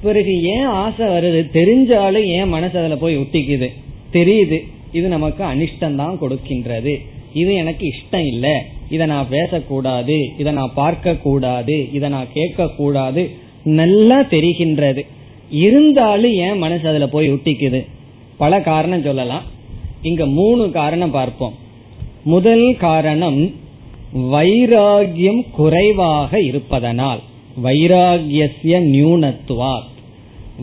பிறகு ஏன் ஆசை வருது? தெரிஞ்சாலும் ஏன் மனசு அதுல போய் ஒட்டிக்குது? தெரியுது. இது நமக்கு அனிஷ்டம் தான் கொடுக்கின்றது. இது எனக்கு இஷ்டம் இல்ல. இதை நான் பேசக்கூடாது. இதை நான் பார்க்க கூடாது இதை நான் கேட்க கூடாது நல்லா தெரிகின்றது. இருந்தாலும் ஏன் மனசு அதுல போய் ஒட்டிக்குது? பல காரணம் சொல்லலாம். இங்க மூணு காரணம் பார்ப்போம். முதல் காரணம் வைராகியம் குறைவாக இருப்பதனால் வைராகியசிய நியூனத்துவா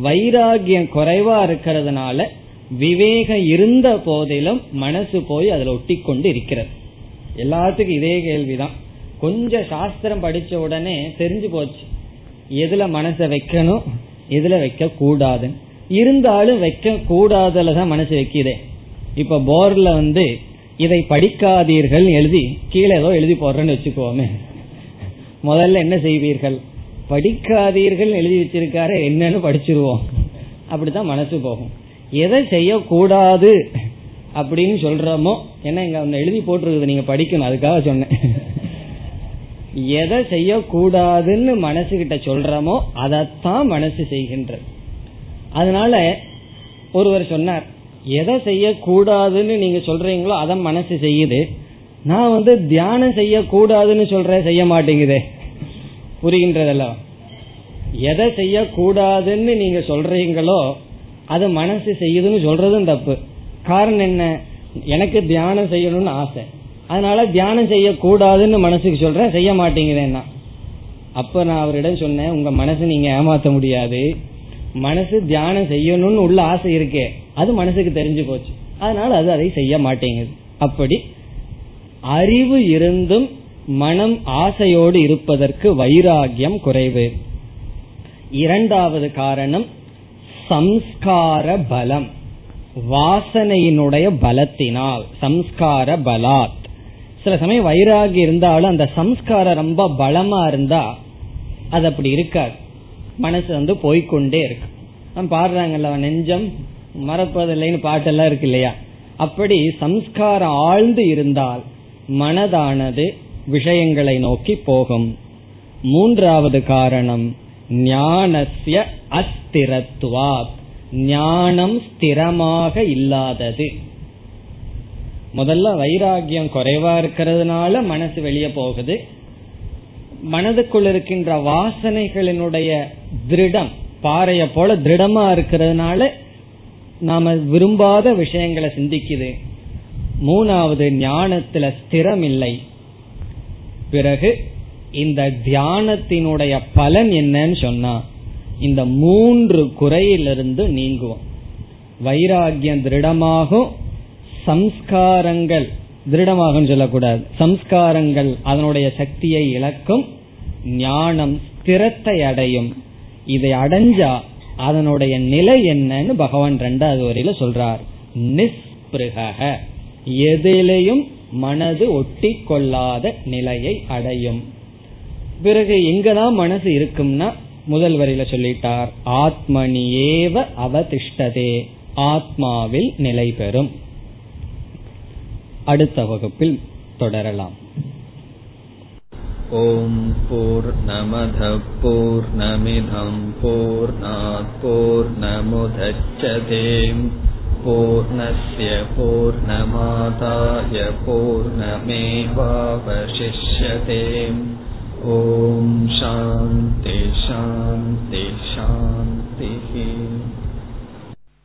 வைராகியம் குறைவா இருக்கிறதுனால விவேகம் இருந்த போதிலும் மனசு போய் அதுல ஒட்டி கொண்டு இருக்கிறது. எல்லாத்துக்கும் இதே கேள்விதான். கொஞ்சம் சாஸ்திரம் படிச்ச உடனே தெரிஞ்சு போச்சு. எதுல மனசை வைக்கணும் எதுல வைக்க கூடாதுன்னு இருந்தாலும் வைக்க கூடாதுலதான் மனசு வைக்கிறேன் இப்ப போர்ல வந்து இதை படிக்காதீர்கள் எழுதி கீழே ஏதோ எழுதி போடுறேன்னு வச்சுக்கோமே. முதல்ல என்ன செய்வீர்கள்? படிக்காதீர்கள் எழுதி வச்சிருக்காரு என்னன்னு படிச்சிருவோம். அப்படித்தான் மனசு போகும். எதை செய்யக்கூடாது அப்படின்னு சொல்றோமோ என்ன இங்க ஒன்னு எழுதி போட்டிருக்குது நீங்க படிக்கணும் அதுக்காக சொன்னேன். எதை செய்யக்கூடாதுன்னு மனசுகிட்ட சொல்றோமோ அதைத்தான் மனசு செய்கின்றது. அதனால ஒருவர் சொன்னார் எதை செய்யக்கூடாதுன்னு நீங்க சொல்றீங்களோ அதை மனசு செய்யுது. நான் வந்து தியானம் செய்யக்கூடாதுன்னு சொல்றேன் செய்ய மாட்டேங்குதே. புரிகின்றதெல்லாம் எதை செய்யக்கூடாதுன்னு நீங்க சொல்றீங்களோ அது மனசு செய்யுதுன்னு சொல்றதும் தப்பு. காரணம் என்ன? எனக்கு தியானம் செய்யணும்னு ஆசை. அதனால தியானம் செய்யக்கூடாதுன்னு மனசுக்கு சொல்றேன் செய்ய மாட்டேங்குதேன்னா. அப்ப நான் அவரிடம் சொன்னேன் உங்க மனசு நீங்க ஏமாத்த முடியாது. மனசு தியானம் செய்யணும்னு உள்ள ஆசை இருக்கே. அது மனசுக்கு தெரிஞ்சு போச்சு. அதனால அது அதை செய்ய மாட்டேங்குது. அப்படி அறிவு இருந்தும் மனம் ஆசையோடு இருப்பதற்கு வைராகியம் குறைவு. இரண்டாவது காரணம் சம்ஸ்கார பலம். வாசனையினுடைய பலத்தினால் சம்ஸ்கார பலாத். சில சமயம் வைராகி இருந்தாலும் அந்த சம்ஸ்காரம் ரொம்ப பலமா இருந்தா அது அப்படி இருக்காது. மனசு வந்து போய்கொண்டே இருக்கு. பாடுறாங்கல்ல நெஞ்சம் மறப்பதில்லைன்னு பாட்டெல்லாம் இருக்கு இல்லையா? அப்படி சம்ஸ்காரம் ஆழ்ந்து இருந்தால் மனதானது விஷயங்களை நோக்கி போகும். மூன்றாவது காரணம் ஞானசிய அஸ்திரத்துவாத் ஞானம் ஸ்திரமாக இல்லாதது. முதல்ல வைராகியம் குறைவா இருக்கிறதுனால மனசு வெளியே போகுது. மனதுக்குள் இருக்கின்ற வாசனைகளினுடைய திருடம் பாறைய போல திருடமா இருக்கிறதுனால நாம விரும்பாத விஷயங்களை சிந்திக்குது. மூணாவது ஞானத்துல ஸ்திரம் இல்லை பிறகு இந்த தியானத்தினுடைய பலன் என்னன்னு சொன்னா இந்த மூன்று குறையிலிருந்து நீங்குவோம். வைராகியம் திருடமாகும் சம்ஸ்காரங்கள் திருடமாக சொல்லக்கூடாது. சம்ஸ்காரங்கள் அதனுடைய சக்தியை இழக்கும் ஞானம் ஸ்திரத்தை அடையும். இதை அடைஞ்சா அதனுடைய நிலை என்னன்னு பகவான் ரெண்டாவது வரையில சொல்றார். நிஸ்பிருக எதிலையும் மனது ஒட்டி கொள்ளாத நிலையை அடையும். பிறகு எங்கதான் மனசு இருக்கும்னா முதல் வரையில சொல்லிட்டார். ஆத்மனியேவ அவதிஷ்டதே. ஆத்மாவில் நிலை பெறும். அடுத்த வகுப்பில் தொடரலாம். ஓம் போர் நமத போர் நமிதம் போர் போர் நமுதச்சதேம் பூர்ணய பூர்ணமாதாய பூர்ணமேவாவசிஷ்யதேம். ஓம் சாந்தி சாந்தி சாந்தி